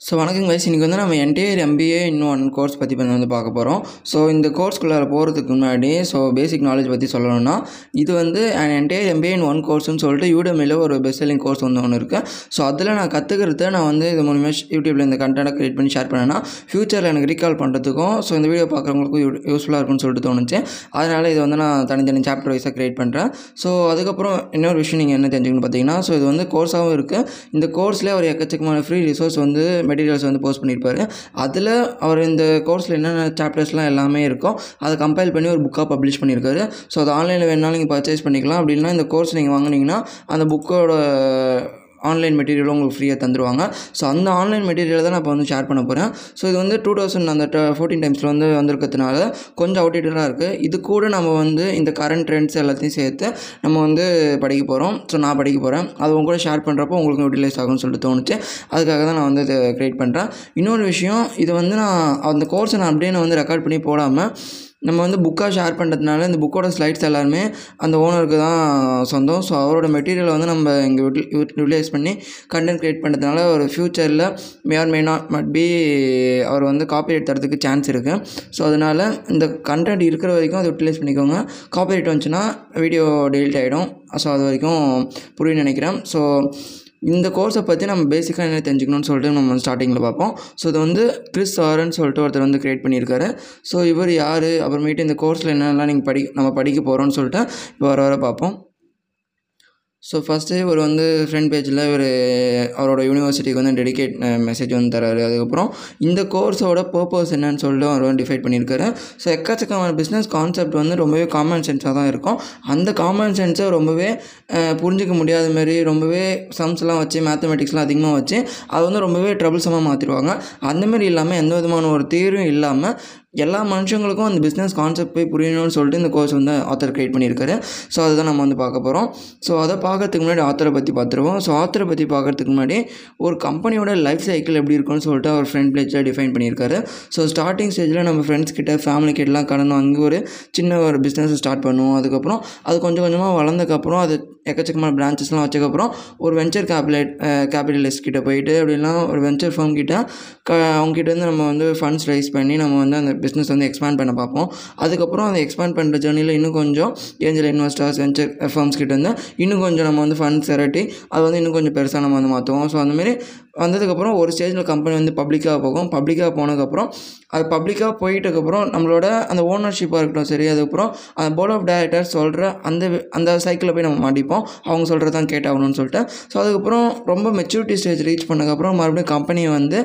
So வணக்கம் guys இன்றைக்கி வந்து நம்ம என்டையர் எம்பிஏ இன்னும் ஒன் கோர்ஸ் பற்றி பண்ணி வந்து பார்க்க போகிறோம் ஸோ இந்த கோர்ஸ்குள்ளார போகிறதுக்கு முன்னாடி ஸோ பேசிக் நாலேஜ் பற்றி சொல்லணும்னா இது வந்து என்டையர் எம்பிஏ இன் ஒன் கோர்ஸ்னு சொல்லிட்டு யூடமில் ஒரு பெஸ்ட் செல்லிங் கோர்ஸ் வந்து ஒன்று இருக்குது ஸோ அதில் நான் கற்றுக்கிறத நான் வந்து இது மூலிமா யூடியூப்பில் இந்த கண்டென்ட்டை க்ரியேட் பண்ணி ஷேர் பண்ணேன்னா ஃப்யூச்சரில் எனக்கு ரீகால் பண்ணுறதுக்கும் ஸோ இந்த வீடியோ பார்க்குறவங்களுக்கும் யூஸ்ஃபுல்லாக இருக்கும்னு சொல்லிட்டு தோணுச்சு. அதனால் இது வந்து நான் தனித்தனி சாப்டர் வைஸாக க்ரியேட் பண்ணுறேன் ஸோ அதுக்கப்புறம் இன்னொரு விஷயம் நீங்கள் என்ன தெரிஞ்சுக்கணும் பார்த்தீங்கன்னா ஸோ இது வந்து கோர்ஸாகவும் இருக்குது இந்த கோர்ஸ்லேயே ஒரு எக்கச்சக்கமான ஃப்ரீ ரிசோர்ஸ் வந்து மெட்டீரியல்ஸ் வந்து போஸ்ட் பண்ணியிருப்பாரு அதில் அவர் இந்த கோர்ஸில் என்னென்ன சாப்டர்ஸ்லாம் எல்லாமே இருக்கோ அதை கம்பைல் பண்ணி ஒரு புக்காக பப்ளிஷ் பண்ணியிருக்காரு ஸோ அது ஆன்லைனில் வேணாலும் நீங்கள் பர்ச்சேஸ் பண்ணிக்கலாம். அப்படின்னா இந்த கோர்ஸ் நீங்கள் வாங்கினீங்கன்னா அந்த புக்கோட ஆன்லைன் மெட்டீரியலும் உங்களுக்கு ஃப்ரீயாக தந்துருவாங்க. ஸோ அந்த ஆன்லைன் மெட்டீரியல் தான் நான் இப்போ வந்து ஷேர் பண்ண போகிறேன் ஸோ இது வந்து டூ தௌசண்ட் அந்த ஃபோர்டீன் டைம்ஸில் வந்து வந்திருக்கிறதுனால கொஞ்சம் அவுடேட்டடாக இருக்குது இது கூட நம்ம வந்து இந்த கரண்ட் ட்ரெண்ட்ஸ் எல்லாத்தையும் சேர்த்து நம்ம வந்து படிக்க போகிறோம் ஸோ நான் படிக்க போகிறேன் அது உங்க கூட ஷேர் பண்ணுறப்போ உங்களுக்கு யூட்டிலைஸ் ஆகும்னு சொல்லிட்டு தோணுச்சு. அதுக்காக தான் நான் வந்து இதை க்ரியேட் பண்ணுறேன் இன்னொரு விஷயம் இது வந்து நான் அந்த கோர்ஸை நான் அப்படியே நான் வந்து ரெக்கார்ட் பண்ணி போடாமல் நம்ம வந்து புக்காக ஷேர் பண்ணுறதுனால இந்த புக்கோட ஸ்லைட்ஸ் எல்லாருமே அந்த ஓனருக்கு தான் சொந்தம். ஸோ அவரோட மெட்டீரியலை வந்து நம்ம இங்கே யூட்டிலைஸ் பண்ணி கண்டென்ட் க்ரியேட் பண்ணுறதுனால ஒரு ஃப்யூச்சரில் may or may not must be அவர் வந்து காப்பிரைட் தரத்துக்கு சான்ஸ் இருக்குது ஸோ அதனால் இந்த கண்டென்ட் இருக்கிற வரைக்கும் அதை யூட்டிலைஸ் பண்ணிக்கோங்க. காப்பிரைட் வந்துச்சுன்னா வீடியோ டெலிட் ஆகிடும் ஸோ அது வரைக்கும் புரியும்னு நினைக்கிறேன். ஸோ இந்த கோர்ஸை பற்றி நம்ம பேசிக்காக என்ன தெரிஞ்சுக்கணும்னு சொல்லிட்டு நம்ம ஸ்டார்டிங்கில் பார்ப்போம். ஸோ இது வந்து கிறிஸ் ஆரன் சொல்லிட்டு ஒருத்தர் வந்து க்ரியேட் பண்ணியிருக்காரு. ஸோ இவர் யார்? அப்புறமேட்டு இந்த கோர்ஸில் என்னென்னலாம் நீங்கள் படி நம்ம படிக்க போகிறோம்னு சொல்லிட்டு இப்போ வர வர பார்ப்போம். ஸோ ஃபஸ்ட்டு இவர் வந்து ஃப்ரண்ட் பேஜில் இவர் அவரோட யூனிவர்சிட்டிக்கு வந்து டெடிகேட் மெசேஜ் வந்து தராரு. அதுக்கப்புறம் இந்த கோர்ஸோட பர்பஸ் என்னன்னு சொல்லிட்டு அவர் வந்து டிஃபைட் பண்ணியிருக்காரு. ஸோ எக்கச்சக்கமான பிஸ்னஸ் கான்செப்ட் வந்து ரொம்பவே காமன் சென்ஸாக தான் இருக்கும். அந்த காமன் சென்ஸை ரொம்பவே புரிஞ்சிக்க முடியாத மாதிரி ரொம்பவே சம்ஸ்லாம் வச்சு மேத்தமெட்டிக்ஸ்லாம் அதிகமாக வச்சு அது வந்து ரொம்பவே ட்ரபிள்ஸமாக மாற்றிடுவாங்க அந்தமாரி இல்லாமல் எந்த விதமான ஒரு தீர்வும் இல்லாமல் எல்லா மனுஷங்களுக்கும் அந்த பிஸ்னஸ் கான்செப்ட் போய் புரியணும்னு சொல்லிட்டு இந்த கோர்ஸ் வந்து ஆத்தர் க்ரியேட் பண்ணியிருக்காரு. ஸோ அதுதான் நம்ம வந்து பார்க்க போகிறோம் ஸோ அதை பார்க்கறதுக்கு முன்னாடி ஆத்தரை பற்றி பார்த்துருவோம். ஸோ ஆத்தரை பற்றி பார்க்கறதுக்கு முன்னாடி ஒரு கம்பெனியோட லைஃப் சைக்கிள் எப்படி இருக்கும்னு சொல்லிட்டு அவர் ஃப்ரெண்ட் பிளேஜில் டிஃபைன் பண்ணியிருக்காரு. ஸோ ஸ்டார்டிங் ஸ்டேஜில் நம்ம ஃப்ரெண்ட்ஸ் கிட்ட ஃபேமிலி கிட்டலாம் கடன் வாங்கி ஒரு சின்ன ஒரு பிஸ்னஸ் ஸ்டார்ட் பண்ணுவோம். அதுக்கப்புறம் அது கொஞ்சம் கொஞ்சமாக வளர்ந்ததுக்கப்புறம் அது எக்கச்சக்கமான பிரான்ச்சஸ்லாம் வச்சதுக்கப்புறம் ஒரு வெஞ்சர் கேபிலேட் கேபிட்டலிஸ்ட் கிட்ட போயிட்டு அப்படின்னா ஒரு வெஞ்சர் ஃபார்ம் கிட்ட க அவங்ககிட்ட வந்து நம்ம வந்து ஃபண்ட்ஸ் ரைஸ் பண்ணி நம்ம வந்து அந்த பிஸ்னஸ் வந்து எக்ஸ்பேண்ட் பண்ண பார்ப்போம். அதுக்கப்புறம் அதை எக்ஸ்பேண்ட் பண்ணுற ஜேர்னியில் இன்னும் கொஞ்சம் ஏஞ்சல் இன்வெஸ்டர்ஸ் வெஞ்சர் ஃபர்ம்ஸ் கிட்ட இருந்தால் இன்னும் கொஞ்சம் நம்ம வந்து ஃபண்ட்ஸ் திரட்டி அது வந்து இன்னும் கொஞ்சம் பெருசாக நம்ம வந்து மாற்றுவோம் ஸோ அந்தமாரி வந்ததுக்கப்புறம் ஒரு ஸ்டேஜில் கம்பெனி வந்து பப்ளிக்காக போகும். பப்ளிக்காக போனதுக்கப்புறம் அது பப்ளிக்காக போயிட்டதுக்கப்புறம் நம்மளோட அந்த ஓனர்ஷிப்பாக இருக்கட்டும் சரி அதுக்கப்புறம் அந்த போர்ட் ஆஃப் டைரக்டர் சொல்கிற அந்த அந்த சைக்கிளில் போய் நம்ம மாட்டிப்போம். அவங்க சொல்கிறது தான் கேட்டாகணும்னு சொல்லிட்டு. ஸோ அதுக்கப்புறம் ரொம்ப மெச்சூரிட்டி ஸ்டேஜ் ரீச் பண்ணதுக்கப்புறம் மறுபடியும் கம்பெனியை வந்து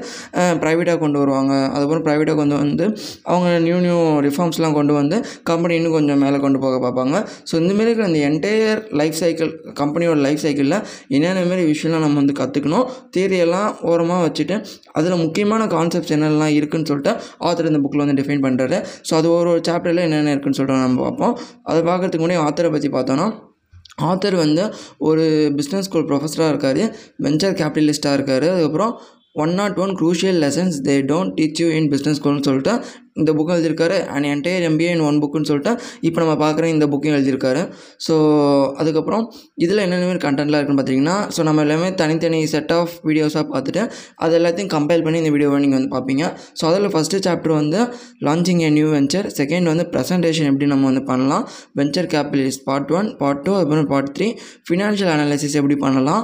ப்ரைவேட்டாக கொண்டு வருவாங்க. அதுக்கப்புறம் ப்ரைவேட்டாக கொண்டு வந்து அவங்க நியூ நியூ ரிஃபார்ம்ஸ்லாம் கொண்டு வந்து கம்பெனி இன்னும் கொஞ்சம் மேலே கொண்டு போக பார்ப்பாங்க. ஸோ இந்தமாரி இருக்கிற அந்த என்டையர் லைஃப் சைக்கிள் கம்பெனியோட லைஃப் சைக்கிளில் என்னென்ன மாரி விஷயம்லாம் நம்ம வந்து கற்றுக்கணும் தியரியெல்லாம் ஓரமாக வச்சுட்டு அதில் முக்கியமான கான்செப்ட்ஸ் என்னெல்லாம் இருக்குதுன்னு சொல்லிட்டு ஆத்தர் இந்த புக்கில் வந்து டிஃபைன் பண்ணுறாரு ஸோ அது ஒரு ஒரு சாப்டரில் என்னென்ன இருக்குன்னு சொல்லிட்டு நம்ம பார்ப்போம். அதை பார்க்குறதுக்கு முன்னாடி ஆத்தரை பற்றி பார்த்தோன்னா ஆத்தர் வந்து ஒரு பிஸ்னஸ் ஸ்கூல் ப்ரொஃபஸராக இருக்கார் வெஞ்சர் கேபிட்டலிஸ்ட்டாக இருக்கார். அதுக்கப்புறம் one not one crucial lessons they don't teach you in business ஸ்கூல்னு சொல்லிட்டு இந்த புக்கு எழுதியிருக்காரு. And entire MBA in one புக்குன்னு சொல்லிட்டு இப்போ நம்ம பார்க்குற இந்த புக்கையும் எழுதியிருக்காரு. ஸோ அதுக்கப்புறம் இதில் என்னென்ன மாதிரி கண்டென்ட்லாம் இருக்குன்னு பார்த்தீங்கன்னா ஸோ நம்ம எல்லாமே தனித்தனி செட் ஆஃப் வீடியோஸாக பார்த்துட்டு அது எல்லாத்தையும் கம்பைல் பண்ணி இந்த வீடியோவை நீங்கள் வந்து பார்ப்பீங்க. ஸோ அதில் ஃபஸ்ட்டு சாப்டர் வந்து launching a new venture second வந்து ப்ரெசன்டேஷன் எப்படி நம்ம வந்து பண்ணலாம் venture capitalist part one part two அதுக்கப்புறம் பார்ட் த்ரீ ஃபினான்ஷியல் அனாலிசிஸ் எப்படி பண்ணலாம்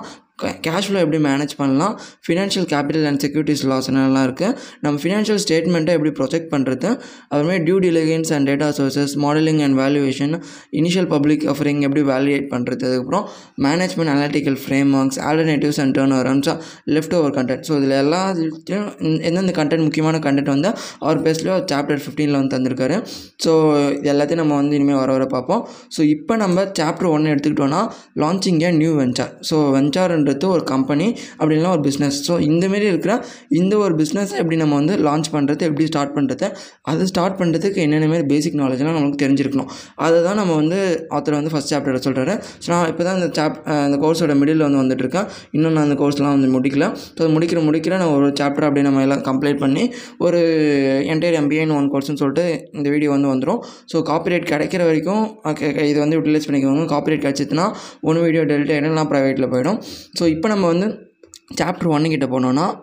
கேஷ் ஃப்ளோ எப்படி மேனேஜ் பண்ணலாம்? Financial capital and securities laws என்னெல்லாம் இருக்குது நம்ம ஃபினான்ஷியல் ஸ்டேட்மெண்ட்டை எப்படி ப்ரொஜெக்ட் பண்ணுறது அதுமாதிரி due diligence and data sources modelling and valuation initial public offering எப்படி வேல்யூவேட் பண்ணுறது அதுக்கப்புறம் management analytical frameworks alternatives and turnover leftover content so இதில் எல்லாத்தையும் எந்தெந்த கண்டென்ட் முக்கியமான கண்டென்ட் வந்து அவர் பேஸ்லேயோ சாப்டர் ஃபிஃப்டீனில் வந்து தந்திருக்காரு. ஸோ இது எல்லாத்தையும் நம்ம வந்து இனிமேல் வர வர பார்ப்போம். ஸோ இப்போ நம்ம சாப்டர் ஒன்று எடுத்துக்கிட்டோன்னா launching a new venture so வெஞ்சார்ன்ற அப்படின்றது ஒரு கம்பெனி அப்படின்னா ஒரு பிஸ்னஸ் ஸோ இந்தமாரி இருக்கிற இந்த ஒரு பிஸ்னஸை எப்படி நம்ம வந்து லான்ச் பண்ணுறது எப்படி ஸ்டார்ட் பண்ணுறது அது ஸ்டார்ட் பண்ணுறதுக்கு என்னென்ன மாதிரி பேசிக் நாலேஜ்லாம் நமக்கு தெரிஞ்சிருக்கணும். அதை தான் நம்ம வந்து ஆத்தர் வந்து ஃபஸ்ட் சாப்டரில் சொல்கிறாரு ஸோ நான் இப்போ தான் இந்த சாப் அந்த கோர்ஸோட மிடில் வந்து வந்துட்டுருக்கேன். இன்னும் நான் அந்த கோர்ஸ்லாம் வந்து முடிக்கல. ஸோ முடிக்கிற முடிக்கிற நான் ஒரு சாப்டர் அப்படியே நம்ம எல்லாம் கம்ப்ளீட் பண்ணி ஒரு என்டையர் எம்பிஏன்னு ஒன் கோர்ஸ்னு சொல்லிட்டு இந்த வீடியோ வந்து வந்துடும் ஸோ காப்பிரைட் கிடைக்கிற வரைக்கும் இது வந்து யூட்டிலைஸ் பண்ணிக்கோங்க. காப்பிரைட் கிடச்சிதுன்னா ஒன்று வீடியோ டெலிட் ஆகிடும் நான் ப்ரைவேட்டில் போயிடும். ஸோ ஸோ இப்போ நம்ம வந்து சாப்டர் ஒன்று போனோன்னா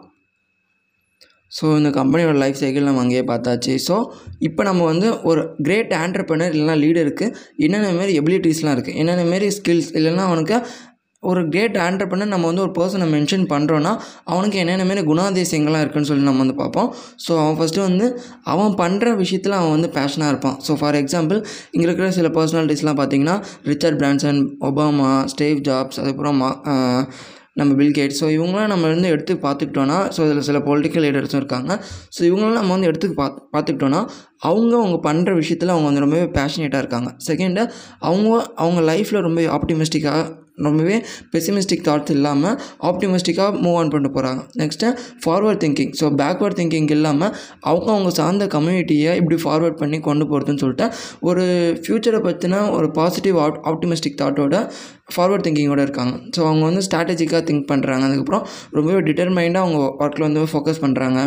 ஸோ இந்த கம்பெனியோட லைஃப் சைக்கிள் நம்ம அங்கேயே பார்த்தாச்சு. ஸோ இப்போ நம்ம வந்து ஒரு கிரேட் ஆண்டர்பனர் இல்லைனா லீடருக்கு என்னென்ன மாரி எபிலிட்டிஸ்லாம் இருக்குது என்னென்ன மாரி ஸ்கில்ஸ் இல்லைன்னா அவனுக்கு ஒரு கிரேட் ஆண்டர்பனர் நம்ம வந்து ஒரு பர்சனை மென்ஷன் பண்ணுறோன்னா அவனுக்கு என்னென்ன மாரி குணாதிசயங்கள்லாம் இருக்குன்னு சொல்லி நம்ம வந்து பார்ப்போம். ஸோ அவன் ஃபஸ்ட்டு வந்து அவன் பண்ணுற விஷயத்தில் அவன் வந்து பேஷனாக இருப்பான். ஸோ ஃபார் எக்ஸாம்பிள் இங்கே இருக்கிற சில பர்சனாலிட்டிஸ்லாம் பார்த்தீங்கன்னா Richard Branson Obama Steve Jobs அதுக்கப்புறம் மா நம்ம பில்கேட் ஸோ இவங்களாம் நம்ம வந்து எடுத்து பார்த்துக்கிட்டோன்னா ஸோ இதில் சில பொலிட்டிக்கல் லீடர்ஸும் இருக்காங்க. ஸோ இவங்களாம் நம்ம வந்து எடுத்து பார்த்து பார்த்துக்கிட்டோன்னா அவங்க அவங்க பண்ணுற விஷயத்தில் அவங்க வந்து ரொம்பவே பேஷனேட்டாக இருக்காங்க. செகண்டு அவங்க அவங்க லைஃப்பில் ரொம்ப ஆப்டிமிஸ்டிக்காக ரொம்பவே பெசிமிஸ்டிக் தாட்ஸ் இல்லாமல் ஆப்டிமிஸ்டிக்காக மூவ் ஆன் பண்ணிட்டு போகிறாங்க next forward thinking so backward thinking இல்லாமல் அவங்க அவங்க சார்ந்த கம்யூனிட்டியை இப்படி ஃபார்வர்ட் பண்ணி கொண்டு போகிறதுன்னு சொல்லிட்டு ஒரு ஃப்யூச்சரை பற்றின ஒரு பாசிட்டிவ் ஆப் ஆப்டிமிஸ்டிக் தாட்டோட ஃபார்வர்ட் திங்கிங்கோடு இருக்காங்க. ஸோ அவங்க வந்து ஸ்ட்ராட்டஜிக்காக திங்க் பண்ணுறாங்க அதுக்கப்புறம் ரொம்பவே டிட்டர்மைண்டாக அவங்க ஒர்க்கில் வந்து ஃபோக்கஸ் பண்ணுறாங்க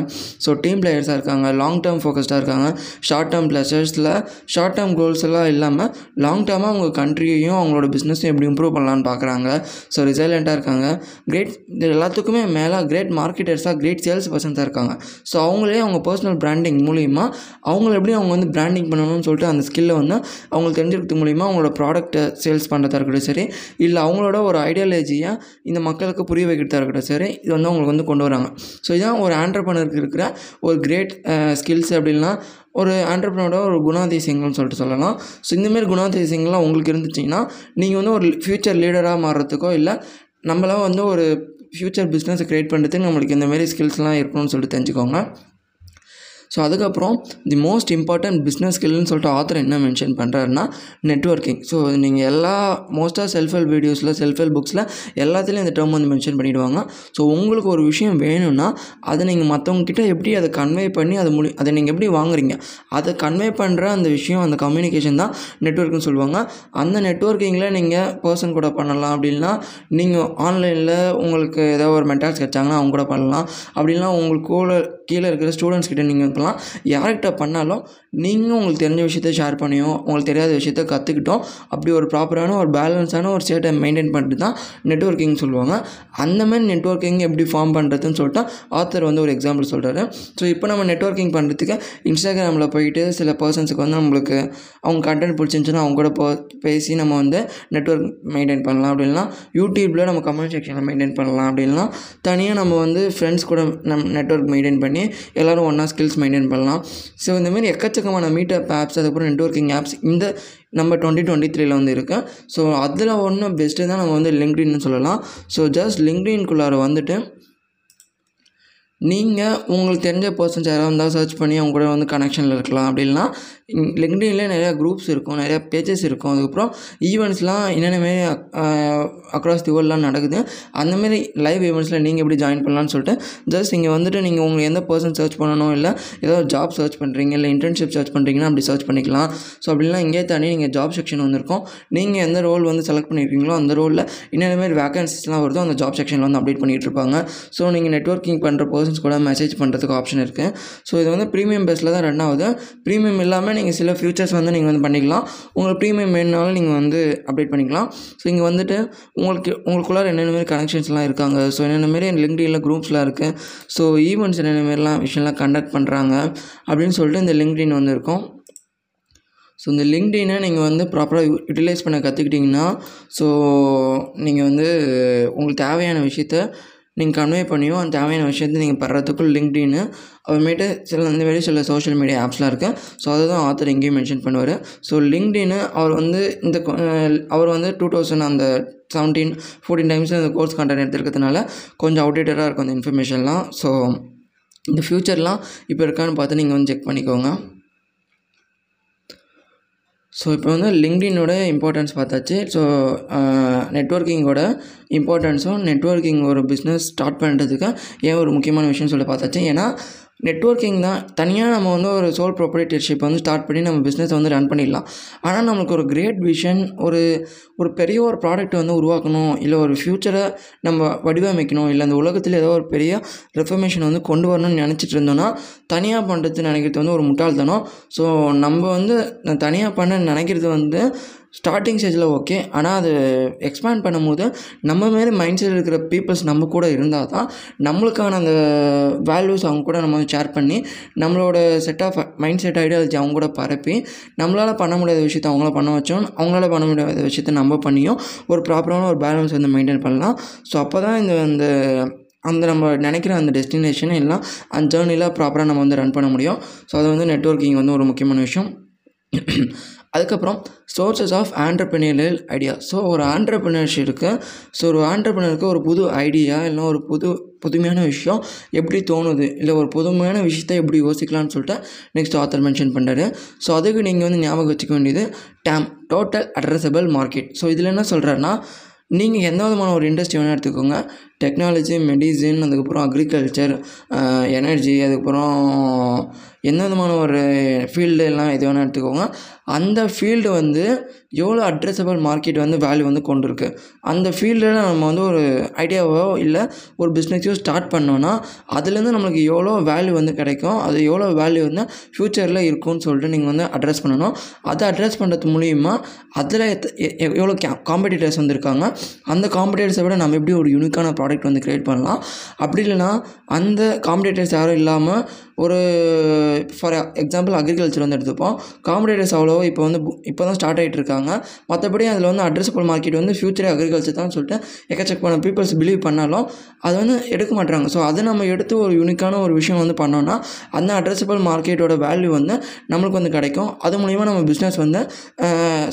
ஸோ டீம் பிளேயர்ஸாக இருக்காங்க லாங் டேர்ம் ஃபோக்கஸ்டாக இருக்காங்க. ஷார்ட் டேர்ம் ப்ளஷர்ஸில் ஷார்ட் டேர்ம் கோல்ஸ் எல்லாம் இல்லாமல் லாங் டேர்மாக அவங்க கண்ட்ரியையும் அவங்களோட பிஸ்னஸையும் எப்படி இம்ப்ரூவ் பண்ணலான்னு பார்க்குறாங்க ஸோ ரிசைலண்ட்டாக இருக்காங்க. கிரேட் எல்லாத்துக்குமே மேலே கிரேட் மார்க்கெட்டர்ஸாக கிரேட் சேல்ஸ் பர்சன்ஸாக இருக்காங்க. ஸோ அவங்களே அவங்க பர்சனல் பிராண்டிங் மூலிமா அவங்கள எப்படி அவங்க வந்து பிராண்டிங் பண்ணணும்னு சொல்லிட்டு அந்த ஸ்கில்லை வந்து அவங்களுக்கு தெரிஞ்சுக்கிறது மூலிமா அவங்களோட ப்ராடக்ட்டை சேல்ஸ் பண்ணுறதா இருக்கட்டும் சரி இல்லை அவங்களோட ஒரு ஐடியாலஜியை இந்த மக்களுக்கு புரிய வைக்கிறதா இருக்கட்டும். சரி இது வந்து அவங்களுக்கு வந்து கொண்டு வராங்க. ஸோ இதுதான் ஒரு ஆண்டர்பனருக்கு இருக்கிற ஒரு கிரேட் ஸ்கில்ஸ் அப்படின்னா ஒரு ஆண்டர்பனோட ஒரு குணாதிசயங்கள்னு சொல்லிட்டு சொல்லலாம். ஸோ இந்தமாரி குணாதிசயங்கள்லாம் உங்களுக்கு இருந்துச்சிங்கன்னா நீங்கள் வந்து ஒரு ஃப்யூச்சர் லீடராக மாறுறதுக்கோ இல்லை நம்மளாம் வந்து ஒரு ஃப்யூச்சர் பிஸ்னஸை க்ரியேட் பண்ணுறதுக்கு நம்மளுக்கு இந்தமாரி ஸ்கில்ஸ்லாம் இருக்கணும்னு சொல்லிட்டு தெரிஞ்சுக்கோங்க. ஸோ அதுக்கப்புறம் தி மோஸ்ட் இம்பார்ட்டன்ட் பிஸ்னஸ் ஸ்கில்னு சொல்லிட்டு ஆத்தர் என்ன மென்ஷன் பண்ணுறாருன்னா நெட்ஒர்க்கிங் ஸோ நீங்கள் எல்லா மோஸ்ட்டாக செல்ஃப் ஹெல்ப் வீடியோஸில் செல்ஃப் ஹெல்ப் புக்ஸில் எல்லாத்துலேயும் இந்த டேர்ம் வந்து மென்ஷன் பண்ணிவிடுவாங்க ஸோ உங்களுக்கு ஒரு விஷயம் வேணும்னா அதை நீங்கள் மற்றவங்கக்கிட்ட எப்படி அதை கன்வே பண்ணி அதை முடி அதை நீங்கள் எப்படி வாங்குறீங்க? அதை கன்வே பண்ணுற அந்த விஷயம் அந்த கம்யூனிகேஷன் தான் நெட்ஒர்க்னு சொல்லுவாங்க. அந்த நெட்ஒர்க்கிங்கில் நீங்கள் பர்சன் கூட பண்ணலாம். அப்படின்னா நீங்கள் ஆன்லைனில் உங்களுக்கு ஏதாவது ஒரு மென்டால்ஸ் கிடச்சாங்கன்னா அவங்க கூட பண்ணலாம். அப்படின்னா உங்களுக்கு கூட கீழே இருக்கிற ஸ்டூடெண்ட்ஸ் கிட்ட நீங்கள் இருக்கலாம். யார்கிட்ட பண்ணாலும் நீங்கள் உங்களுக்கு தெரிஞ்ச விஷயத்த ஷேர் பண்ணியும் உங்களுக்கு தெரியாத விஷயத்த கற்றுக்கிட்டோம் அப்படி ஒரு ப்ராப்பரான ஒரு பேலன்ஸான ஒரு ஸ்டேட்டை மெயின்டைன் பண்ணிட்டு தான் நெட்ஒர்க்கிங் சொல்லுவாங்க. அந்தமாதிரி நெட்ஒர்க்கிங் எப்படி ஃபார்ம் பண்ணுறதுன்னு சொல்லிட்டு ஆத்தர் வந்து ஒரு எக்ஸாம்பிள் சொல்கிறாரு ஸோ இப்போ நம்ம நெட்ஒர்க்கிங் பண்ணுறதுக்கு இன்ஸ்டாகிராமில் போயிட்டு சில பர்சன்ஸுக்கு வந்து நம்மளுக்கு அவங்க கண்டென்ட் பிடிச்சிருந்துச்சுன்னா அவங்க கூட போ பேசி நம்ம வந்து நெட்ஒர்க் மெயின்டைன் பண்ணலாம். அப்படின்னா யூடியூப்பில் நம்ம கமெண்ட் செக்ஷனில் மெயின்டைன் பண்ணலாம். அப்படின்னா தனியாக நம்ம வந்து ஃப்ரெண்ட்ஸ் கூட நம் நெட்ஒர்க் மெயின்டைன் பண்ணி எல்லோரும் ஒன்றா ஸ்கில்ஸ் மெயின்டைன் பண்ணலாம். ஸோ இந்தமாரி எக்கச்சக்கமான மீட்டப் ஆப்ஸ் அதுக்கப்புறம் நெட்ஒர்க்கிங் ஆப்ஸ் இந்த நம்ம டுவெண்ட்டி டுவெண்ட்டி த்ரீல வந்து இருக்குது ஸோ அதில் ஒன்று பெஸ்ட்டு தான் நம்ம வந்து லிங்க்டின்னு சொல்லலாம். ஸோ ஜஸ்ட் லிங்க்டின்குள்ளார வந்துட்டு நீங்கள் உங்களுக்கு தெரிஞ்ச பர்சன்ஸ் யாராவது இருந்தால் சர்ச் பண்ணி அவங்க கூட வந்து கனெக்ஷனில் இருக்கலாம். அப்படின்னா லிங்க்டின்லேயே நிறையா குரூப்ஸ் இருக்கும் நிறையா பேஜஸ் இருக்கும். அதுக்கப்புறம் ஈவெண்ட்ஸ்லாம் என்னென்ன மாரி அக்ராஸ் தி வேர்ல்ட்லாம் நடக்குது. அந்தமாரி லைவ் ஈவெண்ட்ஸில் நீங்கள் எப்படி ஜாயின் பண்ணலான்னு சொல்லிட்டு ஜஸ்ட் இங்கே வந்துட்டு நீங்கள் உங்களுக்கு எந்த பர்சன் சர்ச் பண்ணணும் இல்லை ஏதோ ஜாப் சர்ச் பண்ணுறீங்க இல்லை இன்டர்ன்ஷிப் சர்ச் பண்ணுறீங்கன்னா அப்படி சர்ச் பண்ணிக்கலாம். ஸோ அப்படிலாம் இங்கே தாண்டி நீங்கள் ஜாப் செக்ஷன் வந்திருக்கும். நீங்கள் எந்த ரோல் வந்து செலக்ட் பண்ணியிருக்கீங்களோ அந்த ரோலில் என்னென்ன மாதிரி வேகன்சிஸ்லாம் வருதோ அந்த ஜாப் செக்ஷனில் வந்து அப்டேட் பண்ணிகிட்டு இருப்பாங்க. ஸோ நீங்கள் நெட்ஒர்க்கிங் பண்ணுற பர்சன்ஸ் கூட மெசேஜ் பண்ணுறதுக்கு ஆப்ஷன் இருக்குது ஸோ இது வந்து ப்ரீமியம் பேஸில் தான் ரன் ஆகுது ப்ரீமியம் இல்லாமல் நீங்கள் சில ஃபியூச்சர்ஸ் வந்து நீங்கள் வந்து பண்ணிக்கலாம். உங்களுக்கு ப்ரீமியம் வேணுனாலும் நீங்கள் வந்து அப்டேட் பண்ணிக்கலாம். ஸோ இங்கே வந்துட்டு உங்களுக்கு உங்களுக்குள்ளார என்னென்ன மாரி கனெக்ஷன்ஸ்லாம் இருக்காங்க? ஸோ என்னென்ன மாரி லிங்க்டின்ல குரூப்ஸ்லாம் இருக்குது ஸோ ஈவெண்ட்ஸ் என்னென்ன மாரிலாம் விஷயம்லாம் கண்டக்ட் பண்ணுறாங்க அப்படின்னு சொல்லிட்டு இந்த லிங்க்டின் வந்து இருக்கும். ஸோ இந்த லிங்க்டினை நீங்கள் வந்து ப்ராப்பராக யூ யூட்டிலைஸ் பண்ண கற்றுக்கிட்டிங்கன்னா ஸோ நீங்கள் வந்து உங்களுக்கு தேவையான விஷயத்த நீங்கள் கன்வே பண்ணியும் அந்த தேவையான விஷயத்தை நீங்கள் பெறத்துக்குள் லிங்க்டின்னு அப்புறமேட்டு சில இந்த மாதிரி சில சோஷியல் மீடியா ஆப்ஸ்லாம் இருக்குது ஸோ அதை தான் ஆத்தர் எங்கேயும் மென்ஷன் பண்ணுவார். ஸோ லிங்க்டின்னு அவர் வந்து இந்த அவர் வந்து டூ தௌசண்ட் அந்த செவன்டீன் ஃபோர்டீன் டைம்ஸில் இந்த கோர்ஸ் கண்டென்ட் எடுத்துருக்கிறதுனால கொஞ்சம் அவுடேட்டடாக இருக்கும் அந்த இன்ஃபர்மேஷன்லாம் ஸோ இந்த ஃப்யூச்சர்லாம் இப்போ இருக்கான்னு பார்த்து நீங்கள் வந்து செக் பண்ணிக்கோங்க. ஸோ இப்போ வந்து லிங்க்டினோட இம்பார்ட்டன்ஸ் பார்த்தாச்சு. ஸோ நெட்ஒர்க்கிங்கோட இம்பார்ட்டன்ஸும் நெட்ஒர்க்கிங் ஒரு பிஸ்னஸ் ஸ்டார்ட் பண்ணுறதுக்கு ஏன் ஒரு முக்கியமான விஷயம் சொல்லி பார்த்தாச்சு. ஏன்னா நெட்ஒர்க்கிங் தான் தனியாக நம்ம வந்து ஒரு சோல் ப்ராப்பர்ட்டிஷிப் வந்து ஸ்டார்ட் பண்ணி நம்ம பிஸ்னஸ் வந்து ரன் பண்ணிடலாம். ஆனால் நம்மளுக்கு ஒரு கிரேட் விஷன் ஒரு ஒரு பெரிய ஒரு ப்ராடக்ட் வந்து உருவாக்கணும் இல்லை ஒரு ஃப்யூச்சரை நம்ம வடிவமைக்கணும் இல்லை அந்த உலகத்தில் ஏதோ ஒரு பெரிய ரெஃபர்மேஷன் வந்து கொண்டு வரணும்னு நினச்சிட்டு இருந்தோன்னா தனியாக பண்ணுறது நினைக்கிறது வந்து ஒரு முட்டாள்தனம். ஸோ நம்ம வந்து தனியாக பண்ண நினைக்கிறது வந்து ஸ்டார்டிங் ஸ்டேஜில் ஓகே ஆனால் அது எக்ஸ்பேண்ட் பண்ணும்போது நம்ம மாரி மைண்ட் செட் இருக்கிற பீப்புள்ஸ் நம்ம கூட இருந்தால் தான் நம்மளுக்கான அந்த வேல்யூஸ் அவங்க கூட நம்ம ஷேர் பண்ணி நம்மளோட set of mind set ideology அவங்க கூட பரப்பி நம்மளால் பண்ண முடியாத விஷயத்த அவங்கள பண்ண வச்சோம் அவங்களால பண்ண முடியாத விஷயத்த நம்ம பண்ணியும் ஒரு ப்ராப்பரான ஒரு பேலன்ஸ் வந்து மெயின்டைன் பண்ணலாம். ஸோ அப்போ தான் இந்த அந்த அந்த நம்ம நினைக்கிற அந்த டெஸ்டினேஷன் எல்லாம் அந்த ஜேர்னியில் ப்ராப்பராக நம்ம வந்து ரன் பண்ண முடியும். ஸோ அது வந்து நெட்ஒர்க்கிங் வந்து ஒரு முக்கியமான விஷயம். அதுக்கப்புறம் sources of entrepreneurial idea so ஒரு ஆண்டர்பிரினர்ஷிப்புக்கு ஸோ ஒரு ஆண்டர்பிரினருக்கு ஒரு புது ஐடியா இல்லை ஒரு புது புதுமையான விஷயம் எப்படி தோணுது? இல்லை ஒரு புதுமையான விஷயத்தை எப்படி யோசிக்கலாம்னு சொல்லிட்டு நெக்ஸ்ட் ஆத்தர் மென்ஷன் பண்ணுறாரு ஸோ அதுக்கு நீங்கள் வந்து ஞாபகம் வச்சுக்க வேண்டியது TAM total addressable market so இதில் என்ன சொல்கிறேன்னா நீங்கள் எந்த விதமான ஒரு இண்டஸ்ட்ரி வேணால் எடுத்துக்கோங்க. டெக்னாலஜி மெடிசின் அதுக்கப்புறம் அக்ரிகல்ச்சர் எனர்ஜி அதுக்கப்புறம் எந்த விதமான ஒரு ஃபீல்டு எல்லாம் எது வேணால் எடுத்துக்கோங்க. அந்த ஃபீல்டு வந்து எவ்வளோ அட்ரஸபிள் மார்க்கெட் வந்து வேல்யூ வந்து கொண்டு இருக்கு அந்த ஃபீல்டில் நம்ம வந்து ஒரு ஐடியாவோ இல்லை ஒரு பிஸ்னஸையோ ஸ்டார்ட் பண்ணோன்னா அதுலேருந்து நம்மளுக்கு எவ்வளோ வேல்யூ வந்து கிடைக்கும் அது எவ்வளோ வேல்யூ வந்து ஃப்யூச்சரில் இருக்கும்னு சொல்லிட்டு நீங்கள் வந்து அட்ரஸ் பண்ணணும். அதை அட்ரஸ் பண்ணுறது மூலிமா அதில் எத்த- எவ்வளோ காம்படிட்டர்ஸ் வந்திருக்காங்க அந்த காம்படிட்டர்ஸை விட நம்ம எப்படி ஒரு யூனிக்கான ப்ராடக்ட் வந்து க்ரியேட் பண்ணலாம். அப்படி இல்லைன்னா அந்த காம்படேட்டர்ஸ் யாரும் இல்லாமல் ஒரு ஃபார் எக்ஸாம்பிள் அக்ரிகல்ச்சர் வந்து எடுத்துப்போம். காம்படிட்டர்ஸ் அவ்வளோ இப்போ வந்து இப்போ தான் ஸ்டார்ட் ஆகிட்டு இருக்காங்க. மற்றபடி அதில் வந்து அட்ரஸபிள் மார்க்கெட் வந்து ஃபியூச்சரே அக்ரிகல்ச்சர் தான் சொல்லிட்டு எக்கச்சக்கமான பீப்புள்ஸ் பிலீவ் பண்ணாலும் அது வந்து எடுக்க மாட்டுறாங்க ஸோ அதை நம்ம எடுத்து ஒரு யூனிக்கான ஒரு விஷயம் வந்து பண்ணோன்னா அந்த அட்ரஸபிள் மார்க்கெட்டோட வேல்யூ வந்து நம்மளுக்கு வந்து கிடைக்கும். அது மூலிமா நம்ம பிஸ்னஸ் வந்து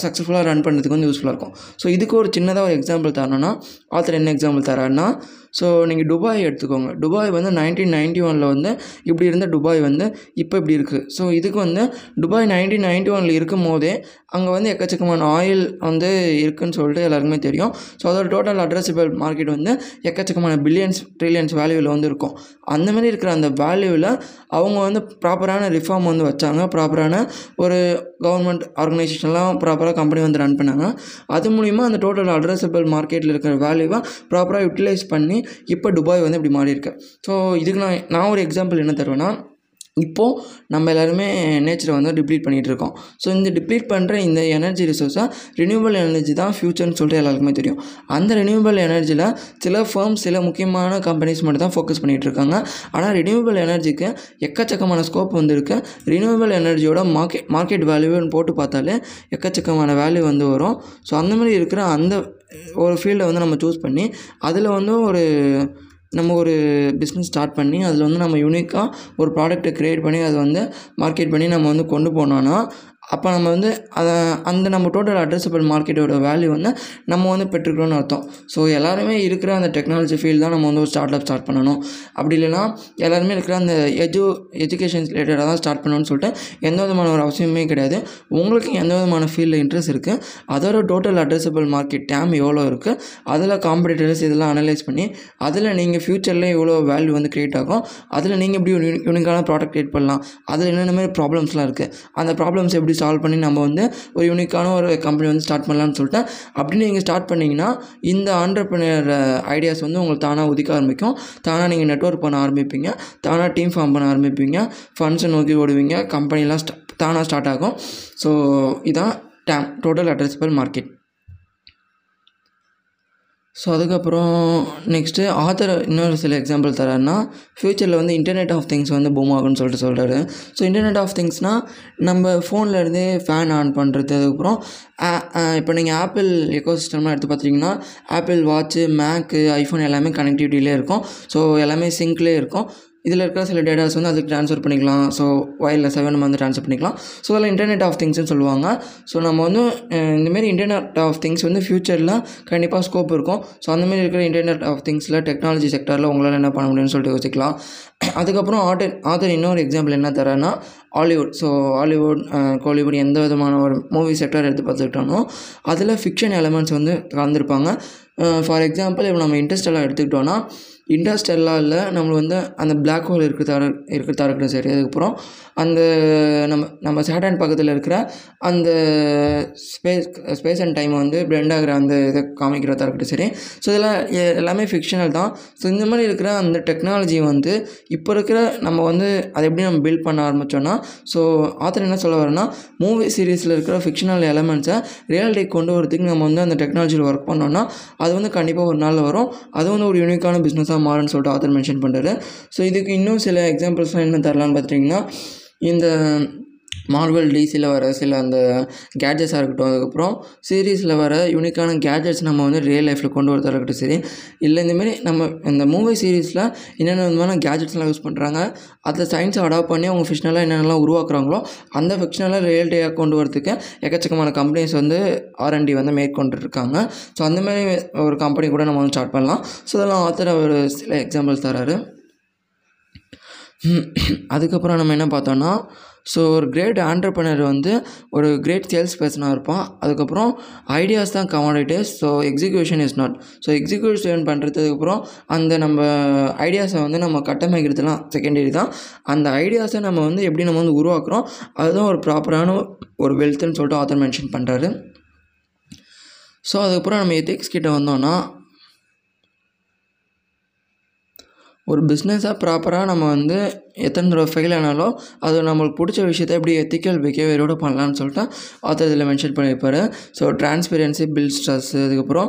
சக்ஸஸ்ஃபுல்லாக ரன் பண்ணுறதுக்கு வந்து யூஸ்ஃபுல்லாக இருக்கும். ஸோ இதுக்கு ஒரு சின்னதாக ஒரு எக்ஸாம்பிள் தரணும்னா ஆத்தர் என்ன எக்ஸாம்பிள் தராருன்னா ஸோ நீங்கள் துபாய் எடுத்துக்கோங்க. துபாய் வந்து நைன்டீன் நைன்ட்டி ஒனில் வந்து இப்படி இருந்த துபாய் வந்து இப்போ இப்படி இருக்குது ஸோ இதுக்கு வந்து துபாய் நைன்டீன் நைன்டி ஒனில் இருக்கும் போதே அங்கே வந்து எக்கச்சக்கமான ஆயில் வந்து இருக்குன்னு சொல்லிட்டு எல்லாருக்குமே தெரியும். ஸோ அதோட டோட்டல் அட்ரஸபிள் மார்க்கெட் வந்து எக்கச்சக்கமான பில்லியன்ஸ் ட்ரில்லியன்ஸ் வேல்யூவில் வந்து இருக்கும். அந்த மாதிரி இருக்கிற அந்த வேல்யூவில் அவங்க வந்து ப்ராப்பரான ரிஃபார்ம் வந்து வச்சாங்க. ப்ராப்பரான ஒரு கவர்மெண்ட் ஆர்கனைசேஷன்லாம் ப்ராப்பராக கம்பெனி வந்து ரன் பண்ணாங்கன்னா அது மூலிமா அந்த டோட்டல் அட்ரஸபிள் மார்க்கெட்டில் இருக்கிற வேல்யூவை ப்ராப்பராக யூட்டிலைஸ் பண்ணி இப்போ துபாய் வந்து இப்படி மாறி இருக்கு ஸோ இதுக்கு நான் நான் ஒரு எக்ஸாம்பிள் என்ன தருவேன்னா இப்போது நம்ம எல்லாருமே நேச்சரை வந்து டிப்ளீட் பண்ணிகிட்டு இருக்கோம் ஸோ இந்த டிப்ளீட் பண்ணுற இந்த எனர்ஜி ரிசோர்ஸை ரினியூவல் எனர்ஜி தான் ஃப்யூச்சர்னு சொல்லிட்டு எல்லாருக்குமே தெரியும். அந்த ரினியூவல் எனர்ஜியில் சில ஃபர்ம்ஸ் சில முக்கியமான கம்பெனிஸ் மட்டும் தான் ஃபோக்கஸ் பண்ணிகிட்டு இருக்காங்க ஆனால் ரினியூவல் எனர்ஜிக்கு எக்கச்சக்கமான ஸ்கோப் வந்துருக்கு. ரினியூவல் எனர்ஜியோட மார்க்கெட் மார்க்கெட் வேல்யூன்னு போட்டு பார்த்தாலே எக்கச்சக்கமான வேல்யூ வந்து வரும். ஸோ அந்த மாதிரி இருக்கிற அந்த ஒரு ஃபீல்டை வந்து நம்ம சூஸ் பண்ணி அதில் வந்து ஒரு நம்ம ஒரு பிஸ்னஸ் ஸ்டார்ட் பண்ணி அதில் வந்து நம்ம யூனிக்காக ஒரு ப்ராடக்ட்டை க்ரியேட் பண்ணி அதை வந்து மார்க்கெட் பண்ணி நம்ம வந்து கொண்டு போனோன்னா அப்போ நம்ம வந்து அதை அந்த நம்ம டோட்டல் அட்ரஸபிள் மார்க்கெட்டோட வேல்யூ வந்து நம்ம வந்து பெற்றுக்கிறோம்னு அர்த்தம். ஸோ எல்லாருமே இருக்கிற அந்த டெக்னாலஜி ஃபீல்டு தான் நம்ம வந்து ஒரு ஸ்டார்ட் அப் ஸ்டார்ட் பண்ணணும். அப்படி இல்லைன்னா எல்லாருமே இருக்கிற அந்த எஜு எஜுகேஷன் ரிலேட்டடாக தான் ஸ்டார்ட் பண்ணணும்னு சொல்லிட்டு எந்த விதமான ஒரு அவசியமே கிடையாது. உங்களுக்கு எந்த விதமான ஃபீல்டில் இன்ட்ரெஸ்ட் இருக்குது அதோட டோட்டல் அட்ரஸபிள் மார்க்கெட் டேம் எவ்வளோ இருக்குது அதில் காம்படிட்டர்ஸ் இதெல்லாம் அனலைஸ் பண்ணி அதில் நீங்கள் ஃப்யூச்சரில் எவ்வளோ வேல்யூ வந்து க்ரியேட் ஆகும் அதில் நீங்கள் எப்படி யூனிக்கான ப்ராடக்ட் க்ரியேட் பண்ணலாம் அதில் என்னென்ன மாதிரி ப்ராப்ளம்ஸ்லாம் இருக்குது அந்த ப்ராப்ளம்ஸ் எப்படி சால்வ் பண்ணி நம்ம வந்து ஒரு யூனிக்கான ஒரு கம்பெனி வந்து ஸ்டார்ட் பண்ணலாம்னு சொல்லிட்டு அப்படி நீங்கள் ஸ்டார்ட் பண்ணிங்கன்னா இந்த ஆண்டர்பிரினர் ஐடியாஸ் வந்து உங்களுக்கு தானாக உதிக்க ஆரம்பிக்கும். தானாக நீங்கள் நெட்ஒர்க் பண்ண ஆரம்பிப்பீங்க. தானாக டீம் ஃபார்ம் பண்ண ஆரம்பிப்பீங்க. ஃபண்ட்ஸை நோக்கி ஓடுவீங்க. கம்பெனிலாம் ஸ்டா தானாக ஸ்டார்ட் ஆகும். ஸோ இதான் TAM total addressable market so அதுக்கப்புறம் நெக்ஸ்ட்டு ஆத்தர் இன்னொரு சில எக்ஸாம்பிள் தராருன்னா ஃப்யூச்சரில் வந்து இன்டர்நெட் ஆஃப் திங்ஸ் வந்து பூம் ஆகும்னு சொல்லிட்டு சொல்கிறாரு ஸோ இன்டர்நெட் ஆஃப் திங்ஸ்னால் நம்ம ஃபோன்லேருந்தே ஃபேன் ஆன் பண்ணுறது அதுக்கப்புறம் இப்போ நீங்கள் ஆப்பிள் எக்கோசிஸ்டம்லாம் எடுத்து பார்த்துட்டிங்கன்னா ஆப்பிள் வாட்ச்சு மேக்கு ஐஃபோன் எல்லாமே கனெக்டிவிட்டிலே இருக்கும். ஸோ எல்லாமே சிங்க்லேயே இருக்கும். இதில் இருக்கிற சில டேட்டாஸ் வந்து அதுக்கு ட்ரான்ஸ்ஃபர் பண்ணிக்கலாம். ஸோ ஒயர்லெஸ்ஸாகவே நம்ம வந்து ட்ரான்ஸ்ஃபர் பண்ணிக்கலாம். ஸோ அதில் இன்டர்நெட் ஆஃப் திங்ஸ்னு சொல்லுவாங்க. ஸோ நம்ம வந்து இந்தமாரி இன்டர்நெட் ஆஃப் திங்ஸ் வந்து ஃப்யூச்சரில் கண்டிப்பாக ஸ்கோப் இருக்கும். ஸோ அந்தமாரி இருக்கிற இன்டர்நெட் ஆஃப் திங்ஸில் டெக்னாலஜி செக்டரில் உங்களால் என்ன பண்ண முடியும்னு சொல்லிட்டு யோசிக்கலாம். அதுக்கப்புறம் ஆர்டர் ஆதர் இன்னொரு எக்ஸாம்பிள் என்ன தரேன்னா ஹாலிவுட் ஸோ ஹாலிவுட் கோலிவுட் எந்த விதமான ஒரு மூவி செக்டர் எடுத்து பார்த்துக்கிட்டோமோ அதில் ஃபிக்ஷன் எலமெண்ட்ஸ் வந்து கலந்துருப்பாங்க. ஃபார் எக்ஸாம்பிள் இப்போ நம்ம இன்ட்ரெஸ்டெல்லாம் எடுத்துக்கிட்டோன்னா இன்டர்ஸ்டெல்லாரில் நம்மளுக்கு வந்து அந்த பிளாக் ஹோல் இருக்கிறதா இருக்கிறதா இருக்கட்டும் சரி அதுக்கப்புறம் அந்த நம்ம நம்ம சேட்டன் பக்கத்தில் இருக்கிற அந்த ஸ்பேஸ் ஸ்பேஸ் அண்ட் டைமை வந்து பிளெண்ட் ஆகிற அந்த இதை காமிக்கிறதா இருக்கட்டும் சரி. ஸோ இதெல்லாம் எ- எல்லாமே ஃபிக்ஷனல் தான். ஸோ இந்த மாதிரி இருக்கிற அந்த டெக்னாலஜி வந்து இப்போ இருக்கிற நம்ம வந்து அதை எப்படி நம்ம பில்ட் பண்ண ஆரம்பித்தோன்னா ஸோ ஆத்தர் என்ன சொல்ல வரேன்னா மூவி சீரீஸில் இருக்கிற ஃபிக்ஷனல் எலமெண்ட்ஸை ரியாலிட்டிக்கு கொண்டு வரதுக்கு நம்ம வந்து அந்த டெக்னாலஜியில் ஒர்க் பண்ணோம்னா அது வந்து கண்டிப்பாக ஒரு நாளில் வரும். அது வந்து ஒரு யூனிக்கான பிஸ்னஸாக மாறும்னு சொல்லிட்டு ஆத்தர் மென்ஷன் பண்ணுறாரு ஸோ இதுக்கு இன்னும் சில எக்ஸாம்பிள்ஸ்லாம் என்ன தரலான்னு பார்த்துட்டிங்கன்னா இந்த மார்வல் டிசியில் வர சில அந்த கேட்ஜெட்ஸாக இருக்கட்டும் அதுக்கப்புறம் சீரீஸில் வர யூனிக்கான கேட்ஜெட்ஸ் நம்ம வந்து ரியல் லைஃப்பில் கொண்டு வரதாக இருக்கட்டும் சரி. இல்லை இந்தமாரி நம்ம இந்த மூவி சீரீஸில் என்னென்ன விதமான கேட்ஜெட்ஸ்லாம் யூஸ் பண்ணுறாங்க அதை சயின்ஸை அடாப்ட் பண்ணி அவங்க ஃபிக்ஷனலாக என்னென்னலாம் உருவாக்குறாங்களோ அந்த ஃபிக்ஷனலாக ரியல்டியாக கொண்டு வரதுக்கு எக்கச்சக்கமான கம்பெனிஸ் வந்து ஆர்என்டி வந்து மேற்கொண்டு இருக்காங்க ஸோ அந்தமாரி ஒரு கம்பெனி கூட நம்ம வந்து ஸ்டார்ட் பண்ணலாம். ஸோ அதெல்லாம் ஆத்தர் ஒரு சில எக்ஸாம்பிள்ஸ் தராரு அதுக்கப்புறம் நம்ம என்ன பார்த்தோன்னா ஸோ ஒரு கிரேட் ஆண்டர்பனர் வந்து ஒரு கிரேட் சேல்ஸ் பர்சனாக இருப்பான். அதுக்கப்புறம் ஐடியாஸ் தான் commodities so execution is not so execution பண்ணுறதுக்கப்புறம் அந்த நம்ம ஐடியாஸை வந்து நம்ம கட்டமைக்கிறதுலாம் செகண்டரி தான். அந்த ஐடியாஸை நம்ம வந்து எப்படி நம்ம வந்து உருவாக்குறோம் அதுதான் ஒரு ப்ராப்பரான ஒரு வெல்த்துன்னு சொல்லிட்டு ஆத்தர் மென்ஷன் பண்ணுறாரு ஸோ அதுக்கப்புறம் நம்ம எத்திக்ஸ் கிட்ட வந்தோம்னா ஒரு பிஸ்னஸாக ப்ராப்பராக நம்ம வந்து எத்தனை தடவை ஃபெயில் ஆனாலும் அது நம்மளுக்கு பிடிச்ச விஷயத்த எப்படி எத்திக்கல் பிஹேவியரோட பண்ணலான்னு சொல்லிட்டு ஆத்தர் இதில் மென்ஷன் பண்ணியிருப்பார். ஸோ டிரான்ஸ்பெரன்சி பில் ஸ்ட்ரெஸ் அதுக்கப்புறம்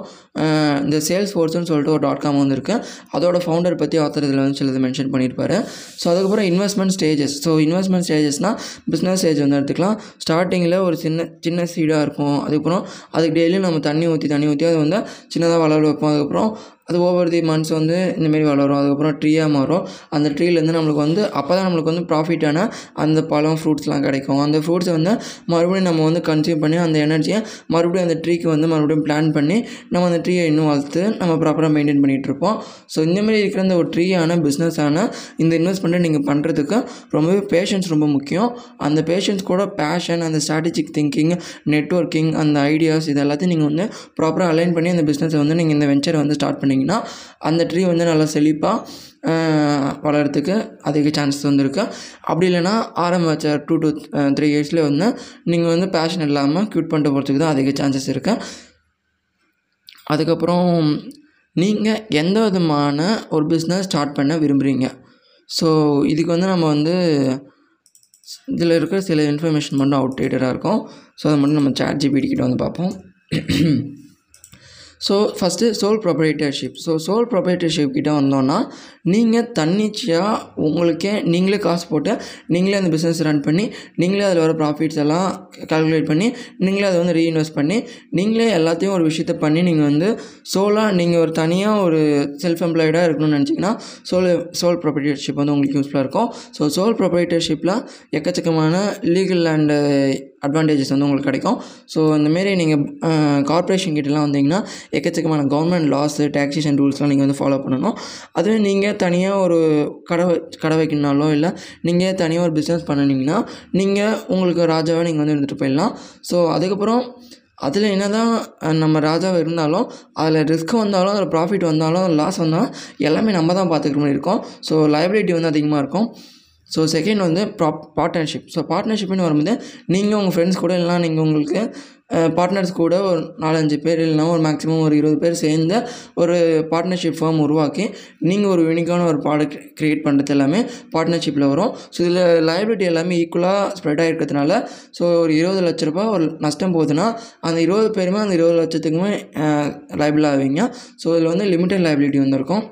இந்த சேல்ஸ் ஃபோர்ஸ்னு சொல்லிட்டு ஒரு டாட் காம் வந்துருக்கு. அதோட ஃபவுண்டர் பற்றி ஆத்தர் இதில் வந்து சிலது மென்ஷன் பண்ணியிருப்பார். ஸோ அதுக்கப்புறம் இன்வெஸ்ட்மெண்ட் ஸ்டேஜஸ் ஸோ இன்வெஸ்ட்மெண்ட் ஸ்டேஜஸ்னால் பிஸ்னஸ் ஸ்டேஜ் வந்து எடுத்துக்கலாம். ஸ்டார்டிங்கில் ஒரு சின்ன சின்ன சீடாக இருக்கும். அதுக்கப்புறம் அதுக்கு டெய்லியும் நம்ம தண்ணி ஊற்றி தண்ணி ஊற்றி அது வந்து சின்னதாக வளர வைப்போம் அதுக்கப்புறம் அது ஓவர் தி மந்த்ஸ் வந்து இந்தமாரி வளரும். அதுக்கப்புறம் ட்ரீயாக மாறும். அந்த ட்ரீலேருந்து நம்மளுக்கு வந்து அப்போ தான் நம்மளுக்கு வந்து ப்ராஃபிட்டான அந்த பழம் ஃப்ரூட்ஸ்லாம் கிடைக்கும். அந்த ஃப்ரூட்ஸை வந்து மறுபடியும் நம்ம வந்து கன்சியூம் பண்ணி அந்த எனர்ஜியை மறுபடியும் அந்த ட்ரீக்கு வந்து மறுபடியும் பிளான் பண்ணி நம்ம அந்த ட்ரீயை இன்னும் வளர்த்து நம்ம ப்ராப்பராக மெயின்டைன் பண்ணிகிட்டு இருப்போம். ஸோ இந்தமாரி இருக்கிற அந்த ஒரு ட்ரீயான பிஸ்னஸான இந்த இன்வெஸ்ட்மெண்ட்டை நீங்கள் பண்ணுறதுக்கு ரொம்பவே பேஷன்ஸ் ரொம்ப முக்கியம். அந்த பேஷன்ஸ் கூட பேஷன் அந்த ஸ்ட்ராட்டஜிக் திங்கிங் நெட்வொர்க்கிங் அந்த ஐடியாஸ் இது எல்லாத்தையும் நீங்கள் வந்து ப்ராப்பராக அலைன் பண்ணி அந்த பிஸ்னஸை வந்து நீங்கள் இந்த வெஞ்சரை வந்து ஸ்டார்ட் பண்ணிங்கன்னா அந்த ட்ரீ வந்து நல்லா செழிப்பாக வளர்கிறதுக்கு அதிக சான்சஸ் வந்துருக்கு. அப்படி இல்லைன்னா ஆரம்பிச்ச டூ டு த்ரீ இயர்ஸ்லேயே வந்து நீங்கள் வந்து பேஷன் இல்லாமல் க்யூட் பண்ணிட்டு போகிறதுக்கு தான் அதிக சான்சஸ் இருக்குது அதுக்கப்புறம் நீங்கள் எந்த விதமான ஒரு பிஸ்னஸ் ஸ்டார்ட் பண்ண விரும்புகிறீங்க ஸோ இதுக்கு வந்து நம்ம வந்து இதில் இருக்கிற சில இன்ஃபர்மேஷன் மட்டும் அவுட்டேட்டடாக இருக்கும். ஸோ அதை மட்டும் நம்ம சேட் ஜிபிடி கிட்ட வந்து பார்ப்போம். So first sole proprietorship so sole proprietorship கிட்ட வந்தோன்னா நீங்கள் தன்னிச்சையாக உங்களுக்கே நீங்களே காசு போட்டு நீங்களே அந்த பிஸ்னஸ் ரன் பண்ணி நீங்களே அதில் வர ப்ராஃபிட்ஸ் எல்லாம் கால்குலேட் பண்ணி நீங்களே அதை வந்து ரீஇன்வெஸ்ட் பண்ணி நீங்களே எல்லாத்தையும் ஒரு விஷயத்த பண்ணி நீங்கள் வந்து சோலாக நீங்கள் ஒரு தனியாக ஒரு செல்ஃப் எம்ப்ளாய்டாக இருக்கணும்னு நினச்சிங்கன்னா சோல் சோல் ப்ரொப்ரேட்டர்ஷிப் வந்து உங்களுக்கு யூஸ்ஃபுல்லாக இருக்கும். ஸோ சோல் ப்ரொப்ரேட்டர்ஷிப்பில் எக்கச்சக்கமான லீகல் அண்டு அட்வான்டேஜஸ் வந்து உங்களுக்கு கிடைக்கும். ஸோ இந்தமாரி நீங்கள் கார்ப்பரேஷன் கிட்டலாம் வந்தீங்கன்னா எக்கச்சக்கமான கவர்மெண்ட் லாஸு டேக்ஸேஷன் ரூல்ஸ்லாம் நீங்கள் வந்து ஃபாலோ பண்ணணும். அதுவே நீங்கள் தனியாக ஒரு கடை கடை வைக்கணுனாலோ இல்லை நீங்கள் தனியாக ஒரு பிஸ்னஸ் பண்ணினீங்கன்னா நீங்கள் உங்களுக்கு ராஜாவாக நீங்கள் வந்து இருந்துகிட்டு போயிடலாம். ஸோ அதுக்கப்புறம் அதில் என்ன தான் நம்ம ராஜாவாக இருந்தாலும் அதில் ரிஸ்க் வந்தாலும் அதில் ப்ராஃபிட் வந்தாலும் லாஸ் வந்தாலும் எல்லாமே நம்ம தான் பார்த்துக்கிற மாதிரி இருக்கும். ஸோ லைபிலிட்டி வந்து அதிகமாக இருக்கும். ஸோ செகண்ட் வந்து ப்ராப் பார்ட்னர்ஷிப் ஸோ பார்ட்னர்ஷிப்னு வரும்போது நீங்கள் உங்கள் ஃப்ரெண்ட்ஸ் கூட இல்லைனா நீங்கள் உங்களுக்கு பார்ட்னர்ஸ் கூட ஒரு நாலஞ்சு பேர் இல்லைனா ஒரு மேக்ஸிமம் ஒரு இருபது பேர் சேர்ந்து ஒரு பார்ட்னர்ஷிப் ஃபார்ம் உருவாக்கி நீங்கள் ஒரு யூனிக்கான ஒரு ப்ராடக்ட் க்ரியேட் பண்ணுறது எல்லாமே பார்ட்னர்ஷிப்பில் வரும். ஸோ இதில் லைபிலிட்டி எல்லாமே ஈக்குவலாக ஸ்ப்ரெட் ஆகிருக்கிறதுனால ஸோ ஒரு இருபது லட்ச ரூபா ஒரு நஷ்டம் போகுதுன்னா அந்த இருபது பேருமே அந்த இருபது லட்சத்துக்குமே லைபிள் ஆவீங்க. ஸோ இதில் வந்து லிமிட்டட் லைபிலிட்டி வந்திருக்கும்.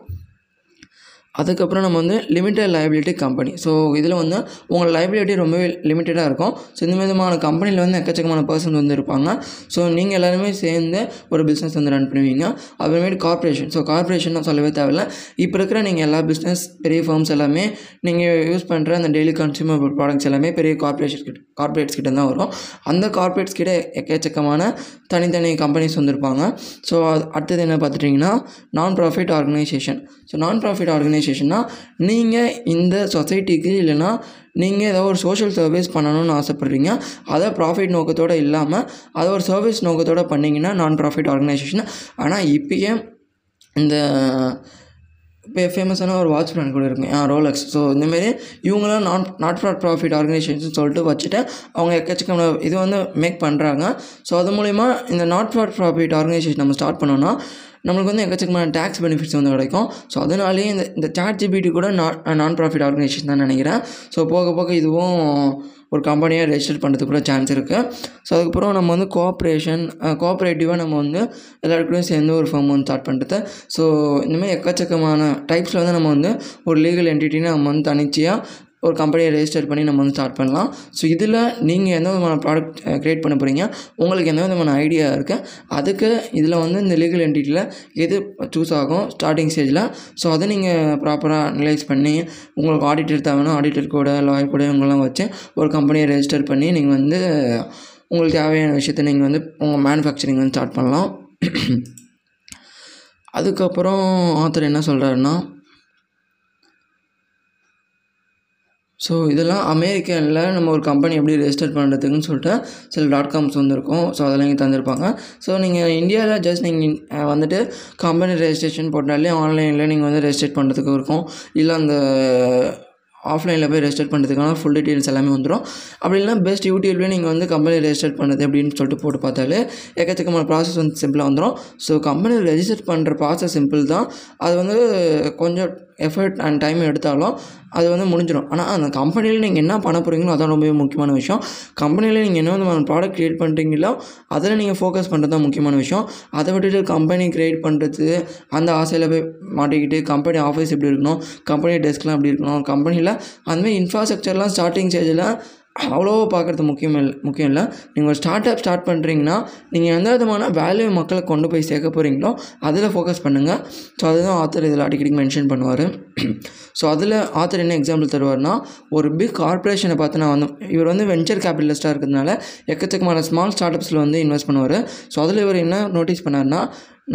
அதுக்கப்புறம் நம்ம வந்து லிமிட்டட் லைபிலிட்டி கம்பெனி ஸோ இதில் வந்து உங்கள் லைபிலிட்டி ரொம்பவே லிமிட்டடாக இருக்கும். ஸோ இந்த விதமான கம்பெனியில் வந்து எக்கச்சக்கமான பர்சன் வந்து இருப்பாங்க. ஸோ நீங்கள் எல்லாருமே சேர்ந்து ஒரு பிஸ்னஸ் வந்து ரன் பண்ணுவீங்க. அப்புறமேட்டு கார்ப்பரேஷன் ஸோ கார்ப்பரேஷன் சொல்லவே தேவையில்ல. இப்போ இருக்கிற நீங்கள் எல்லா பிஸ்னஸ் பெரிய ஃபார்ம்ஸ் எல்லாமே நீங்கள் யூஸ் பண்ணுற அந்த டெய்லி கன்சியூமர் ப்ராடக்ட்ஸ் எல்லாமே பெரிய கார்ப்பரேஷன் கிட்ட கார்ப்பரேட்ஸ் கிட்ட தான் வரும். அந்த கார்ப்பரேட்ஸ் கிட்ட எக்கச்சக்கமான தனித்தனி கம்பெனிஸ் வந்திருப்பாங்க ஸோ அடுத்தது என்ன பார்த்துட்டிங்கன்னா non profit organisation so non profit ஆர்கனைசேஷன்னா நீங்கள் இந்த சொசைட்டிக்கு இல்லைன்னா நீங்கள் ஏதோ ஒரு சோஷியல் சர்வீஸ் பண்ணணும்னு ஆசைப்பட்றீங்க. அதை ப்ராஃபிட் நோக்கத்தோடு இல்லாமல் அதை ஒரு சர்வீஸ் நோக்கத்தோடு பண்ணிங்கன்னா நான் ப்ராஃபிட் ஆர்கனைசேஷன் ஆனால் இப்போயே இந்த இப்போ ஃபேமஸான ஒரு வாட்ச் பிராண்ட் கூட இருக்கும் இருக்குங்க ரோலக்ஸ் ஸோ இந்தமாரி இவங்களாம் நான் நாட் ஃபார் ப்ராஃபிட் ஆர்கனைசேஷன் சொல்லிட்டு வச்சுட்டு அவங்க எக்கச்சக்கமான இது வந்து மேக் பண்ணுறாங்க ஸோ அது மூலிமா இந்த நாட் ஃபார் ப்ராஃபிட் ஆர்கனைசேஷன் நம்ம ஸ்டார்ட் பண்ணோன்னா நம்மளுக்கு வந்து எக்கச்சக்கமான டேக்ஸ் பெனிஃபிட்ஸ் வந்து கிடைக்கும். ஸோ அதனாலேயே இந்த இந்த சாட் ஜிபிடி கூட நான் நான் ப்ராஃபிட் ஆர்கனைசேஷன் தான் நினைக்கிறேன். ஸோ போக போக இதுவும் ஒரு கம்பெனியாக ரெஜிஸ்டர் பண்ணுறதுக்கு கூட சான்ஸ் இருக்குது ஸோ அதுக்கப்புறம் நம்ம வந்து கோஆப்ரேஷன் கோஆப்ரேட்டிவாக நம்ம வந்து எல்லாருக்கூடயும் சேர்ந்து ஒரு ஃபார்ம் வந்து ஸ்டார்ட் பண்ணுறது ஸோ இந்தமாதிரி எக்கச்சக்கமான டைப்ஸில் வந்து நம்ம வந்து ஒரு லீகல் என்டிட்டின்னு நம்ம வந்து தனிச்சையாக ஒரு கம்பெனியை ரெஜிஸ்டர் பண்ணி நம்ம வந்து ஸ்டார்ட் பண்ணலாம். ஸோ இதில் நீங்கள் எந்த விதமான ப்ராடக்ட் க்ரியேட் பண்ண போகிறீங்க உங்களுக்கு எந்த விதமான ஐடியா இருக்குது அதுக்கு இதில் வந்து இந்த லீகல் என்டிட்டியில் எது சூஸ் ஆகும்? ஸ்டார்டிங் ஸ்டேஜில் ஸோ அதை நீங்கள் ப்ராப்பராக அனலைஸ் பண்ணி உங்களுக்கு ஆடிட்டர் தேவைன்னா ஆடிட்டர் கூட லாயர் கூட இவங்கெல்லாம் வச்சு ஒரு கம்பெனியை ரெஜிஸ்டர் பண்ணி நீங்கள் வந்து உங்களுக்கு தேவையான விஷயத்த நீங்கள் வந்து உங்கள் மேனுஃபேக்சரிங் வந்து ஸ்டார்ட் பண்ணலாம். அதுக்கப்புறம் ஆத்தர் என்ன சொல்கிறாருன்னா ஸோ இதெல்லாம் அமெரிக்காவில் நம்ம ஒரு கம்பெனி எப்படி ரெஜிஸ்டர் பண்ணுறதுக்குன்னு சொல்லிட்டு சில டாட் காம்ஸ் வந்துருக்கும். ஸோ அதெல்லாம் இங்கே தந்திருப்பாங்க. ஸோ நீங்கள் இந்தியாவில் ஜஸ்ட் நீங்கள் வந்துட்டு கம்பெனி ரெஜிஸ்ட்ரேஷன் போட்டாலே ஆன்லைனில் நீங்கள் வந்து ரெஜிஸ்டர் பண்ணுறதுக்கு இருக்கும். இல்லை அந்த ஆஃப்லைனில் போய் ரெஜிஸ்டர் பண்ணுறதுக்கான ஃபுல் டீட்டெயில்ஸ் எல்லாமே வந்துடும் அப்படி இல்லைனா பெஸ்ட் யூடியூப்லேயே நீங்கள் வந்து கம்பெனி ரெஜிஸ்டர் பண்ணுறது அப்படின்னு சொல்லிட்டு போட்டு பார்த்தாலே எக்கச்சக்கமான ப்ராசஸ் வந்து சிம்பிளாக வந்துடும் ஸோ கம்பெனி ரெஜிஸ்டர் பண்ணுற ப்ராசஸ் சிம்பிள் தான். அது வந்து கொஞ்சம் எஃபர்ட் அண்ட் டைம் எடுத்தாலும் அது வந்து முடிஞ்சிடும் ஆனால் அந்த கம்பெனியில் நீங்கள் என்ன பண்ண போகிறீங்களோ அதான் ரொம்பவே முக்கியமான விஷயம். கம்பெனியில் நீங்கள் என்ன விதமான ப்ராடக்ட் க்ரியேட் பண்ணுறீங்களோ அதில் நீங்கள் ஃபோக்கஸ் பண்ணுறது தான் முக்கியமான விஷயம். அதை விட்டுட்டு கம்பெனி க்ரியேட் பண்ணுறது அந்த ஆசையில் போய் மாட்டிக்கிட்டு கம்பெனி ஆஃபீஸ் எப்படி இருக்கணும் கம்பெனி டெஸ்க்லாம் எப்படி இருக்கணும் கம்பெனியில் அந்தமாதிரி இன்ஃப்ராஸ்ட்ரக்சர்லாம் ஸ்டார்டிங் ஸ்டேஜில் அவ்வளோ பார்க்குறது முக்கியம் இல்லை முக்கியம் இல்லை. நீங்கள் ஒரு ஸ்டார்ட் அப் ஸ்டார்ட் பண்ணுறீங்கன்னா நீங்கள் எந்த விதமான வேல்யூ மக்களை கொண்டு போய் சேர்க்க போகிறீங்களோ அதில் ஃபோக்கஸ் பண்ணுங்கள் ஸோ அதுதான் ஆத்தர் இதில் அடிக்கடி மென்ஷன் பண்ணுவார். ஸோ அதில் ஆத்தர் என்ன எக்ஸாம்பிள் தருவார்னா ஒரு பிக் கார்ப்பரேஷனை பார்த்து நான் வந்து இவர் வந்து வெஞ்சர் கேபிட்டலிஸ்ட்டாக இருக்கிறதுனால எக்கச்சக்கமான ஸ்மால் ஸ்டார்ட் அப்ஸில் வந்து இன்வெஸ்ட் பண்ணுவார். ஸோ அதில் இவர் என்ன நோட்டீஸ் பண்ணார்னா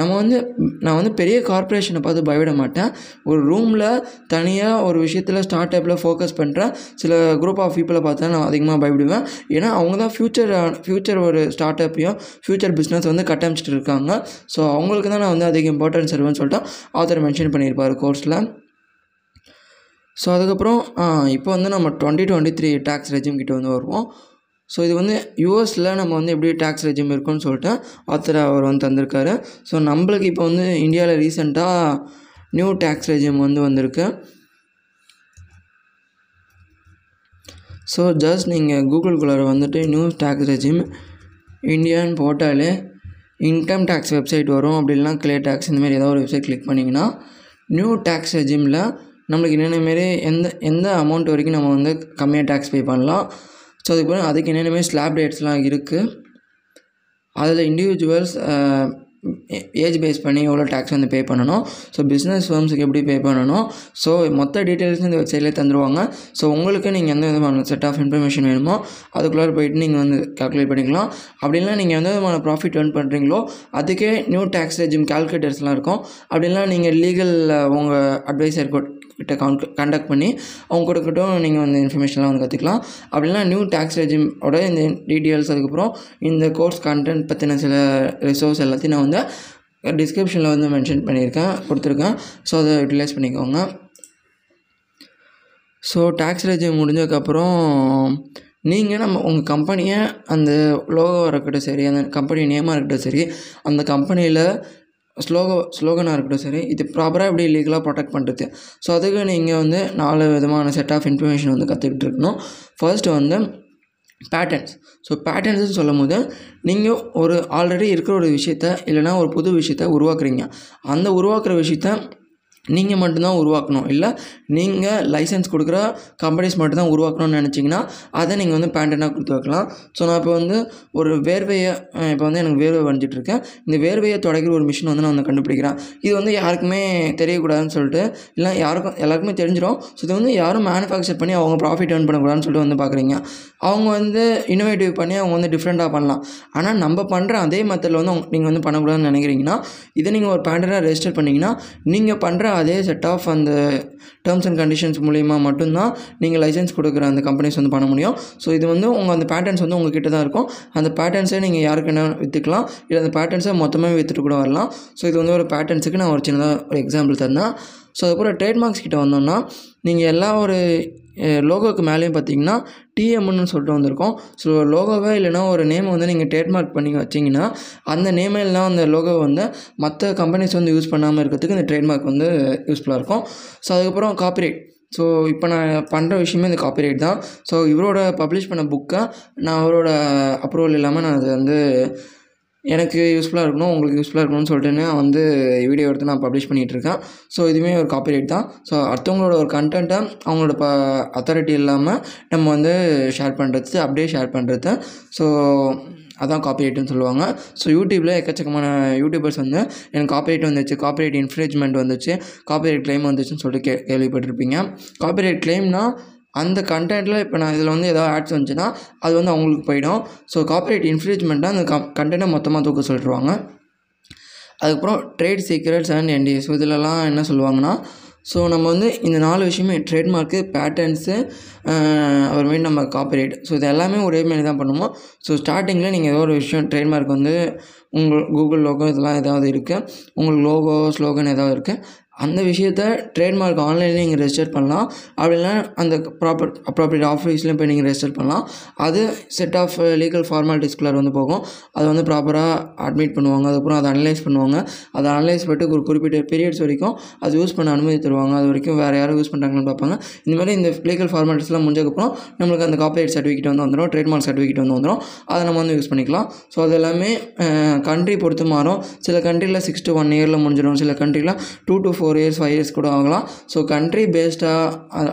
நம்ம வந்து நான் வந்து பெரிய கார்ப்பரேஷனை பார்த்து பயப்பட மாட்டேன் ஒரு ரூமில் தனியாக ஒரு விஷயத்தில் ஸ்டார்ட் அப்பில் ஃபோக்கஸ் பண்ணுற சில குரூப் ஆஃப் பீப்புளை பார்த்தா நான் அதிகமாக பயப்படுவேன். ஏன்னா அவங்க தான் ஃப்யூச்சர் ஃப்யூச்சர் ஒரு ஸ்டார்ட் அப்பையும் ஃப்யூச்சர் பிஸ்னஸ் வந்து கட்டமைச்சிட்டு இருக்காங்க. ஸோ அவங்களுக்கு தான் நான் வந்து அதிக இம்பார்ட்டன்ஸ் தருவேன்னு சொல்லிட்டு ஆத்தர் மென்ஷன் பண்ணியிருப்பார் கோர்ஸில் ஸோ அதுக்கப்புறம் இப்போ வந்து நம்ம twenty twenty three tax regime கிட்ட வந்து வருவோம். ஸோ இது வந்து யூஎஸில் நம்ம வந்து எப்படி டேக்ஸ் ரெஜிம் இருக்குன்னு சொல்லிட்டு ஆத்தர் அவர் வந்து தந்திருக்காரு. ஸோ நம்மளுக்கு இப்போ வந்து இந்தியாவில் ரீசெண்டாக நியூ டேக்ஸ் ரெஜிம் வந்து வந்திருக்கு. ஸோ ஜஸ்ட் நீங்கள் கூகுள்குள்ளார வந்துட்டு நியூ டேக்ஸ் ரெஜிம் இந்தியான்னு போட்டாலே இன்கம் டேக்ஸ் வெப்சைட் வரும் அப்படி இல்லைனா கிளே டேக்ஸ் இந்தமாரி ஏதாவது ஒரு வெப்சைட் கிளிக் பண்ணிங்கன்னா நியூ டேக்ஸ் ரெஜிமில் நம்மளுக்கு என்னென்ன மாரி எந்த எந்த அமௌண்ட் வரைக்கும் நம்ம வந்து கம்மியாக டேக்ஸ் பே பண்ணலாம். ஸோ அதுக்கு அதுக்கு என்னென்னமே ஸ்லாப் ரேட்ஸ்லாம் இருக்குது அதில் இண்டிவிஜுவல்ஸ் ஏஜ் பேஸ் பண்ணி எவ்வளோ டேக்ஸ் வந்து பே பண்ணணும். ஸோ பிஸ்னஸ் ஃபேர்ம்ஸுக்கு எப்படி பே பண்ணணும். ஸோ மொத்த டீட்டெயில்ஸ் இந்த வெப்சைட்லேயே தந்துடுவாங்க ஸோ உங்களுக்கு நீங்கள் எந்த விதமான செட் ஆஃப் இன்ஃபர்மேஷன் வேணுமோ அதுக்குள்ளே போயிட்டு நீங்கள் வந்து கால்குலேட் பண்ணிக்கலாம். அப்படின்னா நீங்கள் எந்த விதமான ப்ராஃபிட் ஏர்ன் பண்ணுறீங்களோ அதுக்கே நியூ டேக்ஸ் ரெஜிம் கால்குலேட்டர்ஸ்லாம் இருக்கும். அப்படின்னா நீங்கள் லீகல் உங்கள் அட்வைசர் கிட்ட கான் கான்டாக்ட் பண்ணி அவங்க கொடுக்கட்டும் நீங்கள் வந்து இன்ஃபர்மேஷன்லாம் வந்து கற்றுக்கலாம் அப்படின்னா நியூ டேக்ஸ் ரெஜிமோட இந்த டீட்டெயில்ஸ் அதுக்கப்புறம் இந்த கோர்ஸ் கண்டென்ட் பற்றின சில ரிசோர்ஸ் எல்லாத்தையும் நான் வந்து டிஸ்கிரிப்ஷனில் வந்து மென்ஷன் பண்ணியிருக்கேன் கொடுத்துருக்கேன். ஸோ அதை யூட்டிலைஸ் பண்ணிக்கோங்க. ஸோ டேக்ஸ் ரெஜிம் முடிஞ்சதுக்கப்புறம் நீங்கள் நம்ம உங்கள் கம்பெனியை அந்த லோகோவாக இருக்கட்டும் சரி அந்த கம்பெனி நேமாக இருக்கட்டும் சரி அந்த கம்பெனியில் ஸ்லோகோ ஸ்லோகனாக இருக்கட்டும் சரி இது ப்ராப்பராக எப்படி லீகலாக ப்ரொடெக்ட் பண்ணுறது ஸோ அதுக்கு நீங்கள் வந்து நாலு விதமான செட் ஆஃப் இன்ஃபர்மேஷன் வந்து கற்றுக்கிட்டு இருக்கணும். ஃபர்ஸ்ட் வந்து பேட்டர்ன்ஸ் ஸோ பேட்டர்ன்ஸ்னு சொல்லும் போது நீங்கள் ஒரு ஆல்ரெடி இருக்கிற ஒரு விஷயத்த இல்லைனா ஒரு புது விஷயத்த உருவாக்குறீங்க. அந்த உருவாக்குற விஷயத்த நீங்கள் மட்டும்தான் உருவாக்கணும். இல்லை நீங்கள் லைசன்ஸ் கொடுக்குற கம்பெனிஸ் மட்டும்தான் உருவாக்கணும்னு நினச்சிங்கன்னா அதை நீங்கள் வந்து பேண்டனாக கொடுத்து வைக்கலாம். ஸோ நான் இப்போ வந்து ஒரு வேர்வையை இப்போ வந்து எனக்கு வேர்வை வரைஞ்சிட்ருக்கேன் இந்த வேர்வையை தொடக்கிற ஒரு மிஷின் வந்து நான் வந்து கண்டுபிடிக்கிறேன். இது வந்து யாருக்குமே தெரியக்கூடாதுன்னு சொல்லிட்டு இல்லை யாருக்கும் எல்லாருக்குமே தெரிஞ்சிடும் ஸோ இது வந்து யாரும் மேனுஃபேக்சர் பண்ணி அவங்க ப்ராஃபிட் ஏர்ன் பண்ணக்கூடாதுன்னு சொல்லிட்டு வந்து பார்க்குறீங்க அவங்க வந்து இன்னோவேட்டிவ் பண்ணி அவங்க வந்து டிஃப்ரெண்ட்டாக பண்ணலாம். ஆனால் நம்ம பண்ணுற அதே மெத்தடில் வந்து அவங்க நீங்கள் வந்து பண்ணக்கூடாதுன்னு நினைக்கிறீங்கன்னா இதை நீங்கள் ஒரு பேண்டனாக ரெஜிஸ்டர் பண்ணிங்கன்னா நீங்கள் பண்ணுற அதே செட் ஆஃப் அந்த டேர்ம்ஸ் அண்ட் கண்டிஷன்ஸ் மூலிமா மட்டும்தான் நீங்கள் லைசன்ஸ் கொடுக்குற அந்த கம்பெனிஸ் வந்து பண்ண முடியும்? ஸோ இது வந்து உங்கள் அந்த பேட்டர்ன்ஸ் வந்து உங்ககிட்ட தான் இருக்கும். அந்த பேட்டர்ன்ஸை நீங்கள் யாருக்கு என்ன விற்றுக்கலாம் இல்லை அந்த பேட்டர்ன்ஸை மொத்தமாக விற்றுட்டு கூட வரலாம். ஸோ இது வந்து ஒரு பேட்டர்ன்ஸுக்கு நான் ஒரு சின்னதாக ஒரு எக்ஸாம்பிள் தந்தேன். ஸோ அதுக்கப்புறம் ட்ரேட்மார்க்ஸ் கிட்ட வந்தோம்னா நீங்கள் எல்லா ஒரு லோகோவுக்கு மேலேயும் பார்த்தீங்கன்னா டிஎம்னு சொல்லிட்டு வந்திருக்கோம். ஸோ லோகோவை இல்லைனா ஒரு நேமை வந்து நீங்கள் ட்ரேட்மார்க் பண்ணி வச்சிங்கன்னா அந்த நேம் இல்லைனா அந்த லோகோவை வந்து மற்ற கம்பெனிஸ் வந்து யூஸ் பண்ணாமல் இருக்கிறதுக்கு இந்த ட்ரேட்மார்க் வந்து யூஸ்ஃபுல்லாக இருக்கும். ஸோ அதுக்கப்புறம் காப்பிரைட் ஸோ இப்போ நான் பண்ணுற விஷயமே இந்த காப்பிரைட் தான். ஸோ இவரோட பப்ளிஷ் பண்ண புக்கை நான் அவரோட அப்ரூவல் இல்லாமல் நான் அதை வந்து எனக்கு யூஸ்ஃபுல்லாக இருக்கணும் உங்களுக்கு யூஸ்ஃபுல்லாக இருக்கணும்னு சொல்லிட்டு நான் வந்து வீடியோ எடுத்து நான் பப்ளிஷ் பண்ணிகிட்ருக்கேன் ஸோ இதுவுமே ஒரு காப்பிரைட் தான். ஸோ அடுத்தவங்களோட ஒரு கண்டென்ட்டை அவங்களோட ப அத்தாரிட்டி இல்லாமல் நம்ம வந்து ஷேர் பண்ணுறது அப்படியே ஷேர் பண்ணுறது ஸோ அதான் காப்பிரைட்டுன்னு சொல்லுவாங்க. ஸோ யூடியூப்பில் எக்கச்சக்கமான யூடியூபர்ஸ் வந்து எனக்கு காப்பிரைட் வந்துச்சு காப்பிரைட் இன்ஃப்ரிஞ்ச்மெண்ட் வந்துச்சு காப்பிரைட் கிளைம் வந்துச்சுன்னு சொல்லிட்டு கே கேள்விப்பட்டிருப்பீங்க. காப்பிரைட் கிளைம்னால் அந்த கண்டென்ட்டில் இப்போ நான் இதில் வந்து ஏதாவது ஆட்ஸ் வந்துச்சுன்னா அது வந்து அவங்களுக்கு போயிடும். ஸோ காப்பரேட் இன்ஃப்ரீஜ்மெண்ட்டாக அந்த கம் கண்டென்ட்டை மொத்தமாக தூக்க சொல்லிடுவாங்க அதுக்கப்புறம் ட்ரேட் சீக்ரெட்ஸ் அண்ட் என்டிஎஸ் இதிலலாம் என்ன சொல்லுவாங்கன்னா ஸோ நம்ம வந்து இந்த நாலு விஷயமே ட்ரேட்மார்க்கு பேட்டர்ன்ஸு அப்புறமேட்டு நம்ம காப்பரேட் ஸோ இது எல்லாமே ஒரே மாதிரி தான் பண்ணுவோம். ஸோ ஸ்டார்டிங்கில் நீங்கள் ஏதோ ஒரு விஷயம் ட்ரேட்மார்க் வந்து உங்கள் கூகுள் லோகோ இதெல்லாம் ஏதாவது இருக்குது உங்களுக்கு லோகோ ஸ்லோகன் ஏதாவது இருக்குது அந்த விஷயத்த ட்ரேட்மார்க் ஆன்லைனில் நீங்கள் ரெஜிஸ்டர் பண்ணலாம். அப்படின்னா அந்த ப்ராப்பர் அப்ராப்ரியேட் ஆஃபீஸ்லேயும் போய் நீங்கள் ரெஜிஸ்டர் பண்ணலாம். அது செட் ஆஃப் லீகல் ஃபார்மாலிட்டிஸ்குள்ளார் வந்து போகும். அதை வந்து ப்ராப்பராக அட்மிட் பண்ணுவாங்க. அதுக்கப்புறம் அதை அனலைஸ் பண்ணுவாங்க. அதை அனலைஸ் பண்ணிட்டு ஒரு குறிப்பிட்ட பீரியட்ஸ் வரைக்கும் அது யூஸ் பண்ண அனுமதி தருவாங்க. அது வரைக்கும் வேறு யாரும் யூஸ் பண்ணுறாங்கன்னு பார்ப்பாங்க. இந்த மாதிரி இந்த லீகல் ஃபார்மாலிட்டிஸ்லாம் முடிஞ்சதுக்கப்புறம் நம்மளுக்கு அந்த காப்பிரைட் சர்டிஃபிகேட் வந்து வந்துடும் ட்ரேட்மார்க் சர்டிஃபிகேட் வந்து வந்துடும் அதை நம்ம வந்து யூஸ் பண்ணிக்கலாம். ஸோ அது எல்லாமே கண்ட்ரி பொறுத்து மாறும். சில கண்ட்ரியில் சிக்ஸ் டு ஒன் இயரில் முடிஞ்சிடும். சில கண்ட்ரியில் two to four four years five years கூட ஆகலாம் ஸோ கண்ட்ரி பேஸ்டாக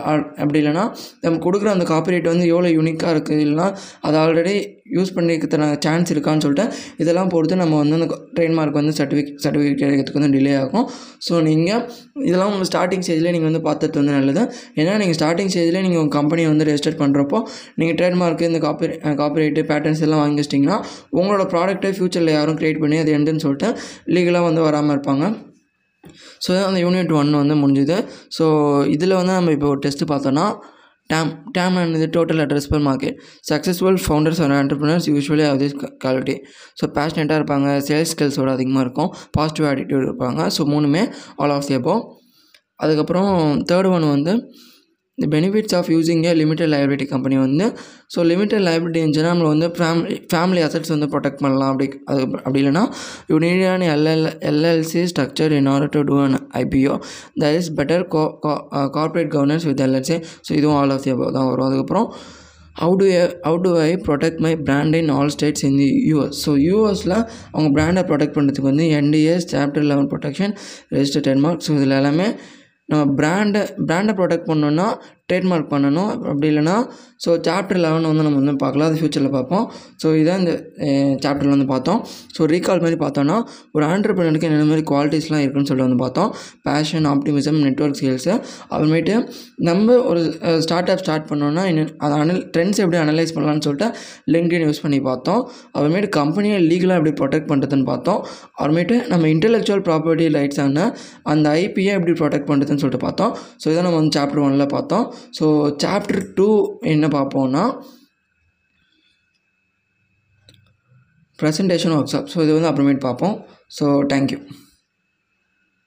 அப்படி இல்லைனா நம்ம கொடுக்குற அந்த காப்பிரைட் வந்து எவ்வளோ யூனிக்காக இருக்குது இல்லைனா அது ஆல்ரெடி யூஸ் பண்ணிக்கிறதுன சான்ஸ் இருக்கான்னு சொல்லிட்டு இதெல்லாம் பொறுத்து நம்ம வந்து அந்த ட்ரேட்மார்க் வந்து சர்டிஃபிகேட் சர்டிஃபிகேட் கிடைக்கிறதுக்கு வந்து டிலே ஆகும். ஸோ நீங்கள் இதெல்லாம் உங்கள் ஸ்டார்டிங் ஸ்டேஜில் நீங்கள் வந்து பார்த்துட்டு வந்து நல்லது. ஏன்னா நீங்கள் ஸ்டார்டிங் ஸ்டேஜில் நீங்கள் உங்கள் கம்பெனியை வந்து ரெஜிஸ்டர் பண்ணுறப்போ நீங்கள் ட்ரேட்மார்க்கு இந்த காப்பி காப்பிரைட்டு பேட்டர்ன்ஸ் எல்லாம் வாங்கி வச்சிட்டிங்கன்னா உங்களோட ப்ராடக்ட்டை ஃப்யூச்சரில் யாரும் க்ரியேட் பண்ணி அது எண்டுன்னு சொல்லிட்டு லீகலாக வந்து வராமல் இருப்பாங்க. ஸோ அந்த யூனிட் ஒன் வந்து முடிஞ்சுது? ஸோ இதில் வந்து நம்ம இப்போ ஒரு டெஸ்ட்டு பார்த்தோன்னா டேம் டேம் என்னது total addressable market successful founders or entrepreneurs usually of this quality so பேஷனேட்டாக இருப்பாங்க சேல்ஸ் ஸ்கில்ஸோட அதிகமாக இருக்கும் பாசிட்டிவ் ஆட்டிடியூட் இருப்பாங்க. ஸோ மூணுமே ஆல் ஆஃப் தி அதுக்கப்புறம் தேர்ட் ஒன் வந்து the benefits of using a limited liability company வந்து ஸோ லிமிடெட் லைபிலிட்டி இருந்துச்சுன்னா நம்மளை வந்து ஃபேமிலி ஃபேமிலி அசட்ஸ் வந்து ப்ரொடெக்ட் பண்ணலாம். அப்படி அது அப்படி இல்லைனா you LL LLC structure in order to do an IPO that is better go corporate governance with LLC so இதுவும் ஆல் ஆஃப் தி தான் வரும். அதுக்கப்புறம் how to how to I protect my brand in all states in the US so யூஎஸில் அவங்க பிராண்டை protect பண்ணுறதுக்கு வந்து NDS chapter eleven protection register trademark so இதில் எல்லாமே நம்ம பிராண்டை பிராண்டை ப்ரொடெக்ட் பண்ணணுன்னா ட்ரேட்மார்க் பண்ணணும். அப்படி இல்லைனா ஸோ சாப்டர் லெவன் வந்து நம்ம வந்து பார்க்கலாம். அது ஃப்யூச்சரில் பார்ப்போம். ஸோ இதான் இந்த சாப்டரில் வந்து பார்த்தோம். ஸோ ரீகால் மாதிரி பார்த்தோன்னா ஒரு ஆண்டர்பிரினருக்கு என்னென்ன மாதிரி குவாலிட்டிஸ்லாம் இருக்குன்னு சொல்லிட்டு வந்து பார்த்தோம். பேஷன் ஆப்டிமிசம் நெட்ஒர்க் ஸ்கில்ஸு அப்புறமேட்டு நம்ம ஒரு ஸ்டார்ட் அப் ஸ்டார்ட் பண்ணோன்னா என்ன அதை அனல் ட்ரெண்ட்ஸ் எப்படி அனலைஸ் பண்ணலான்னு சொல்லிட்டு லிங்க்டின் யூஸ் பண்ணி பார்த்தோம். அப்புறமேட்டு கம்பெனியை லீகலாக எப்படி ப்ரொடெக்ட் பண்ணுறதுன்னு பார்த்தோம். அப்புறமேட்டு நம்ம இன்டெலெக்சுவல் ப்ராப்பர்ட்டி ரைட்ஸான அந்த ஐபியை எப்படி ப்ரொடெக்ட் பண்ணுறதுன்னு சொல்லிட்டு பார்த்தோம். ஸோ இதை நம்ம வந்து சாப்டர் ஒனில் பார்த்தோம். ஸோ சாப்டர் டூ என்ன பார்ப்போம்னா ப்ரெசன்டேஷன் ஒர்க் ஷாப் ஸோ இது வந்து அப்புறமேட்டு பார்ப்போம். So thank you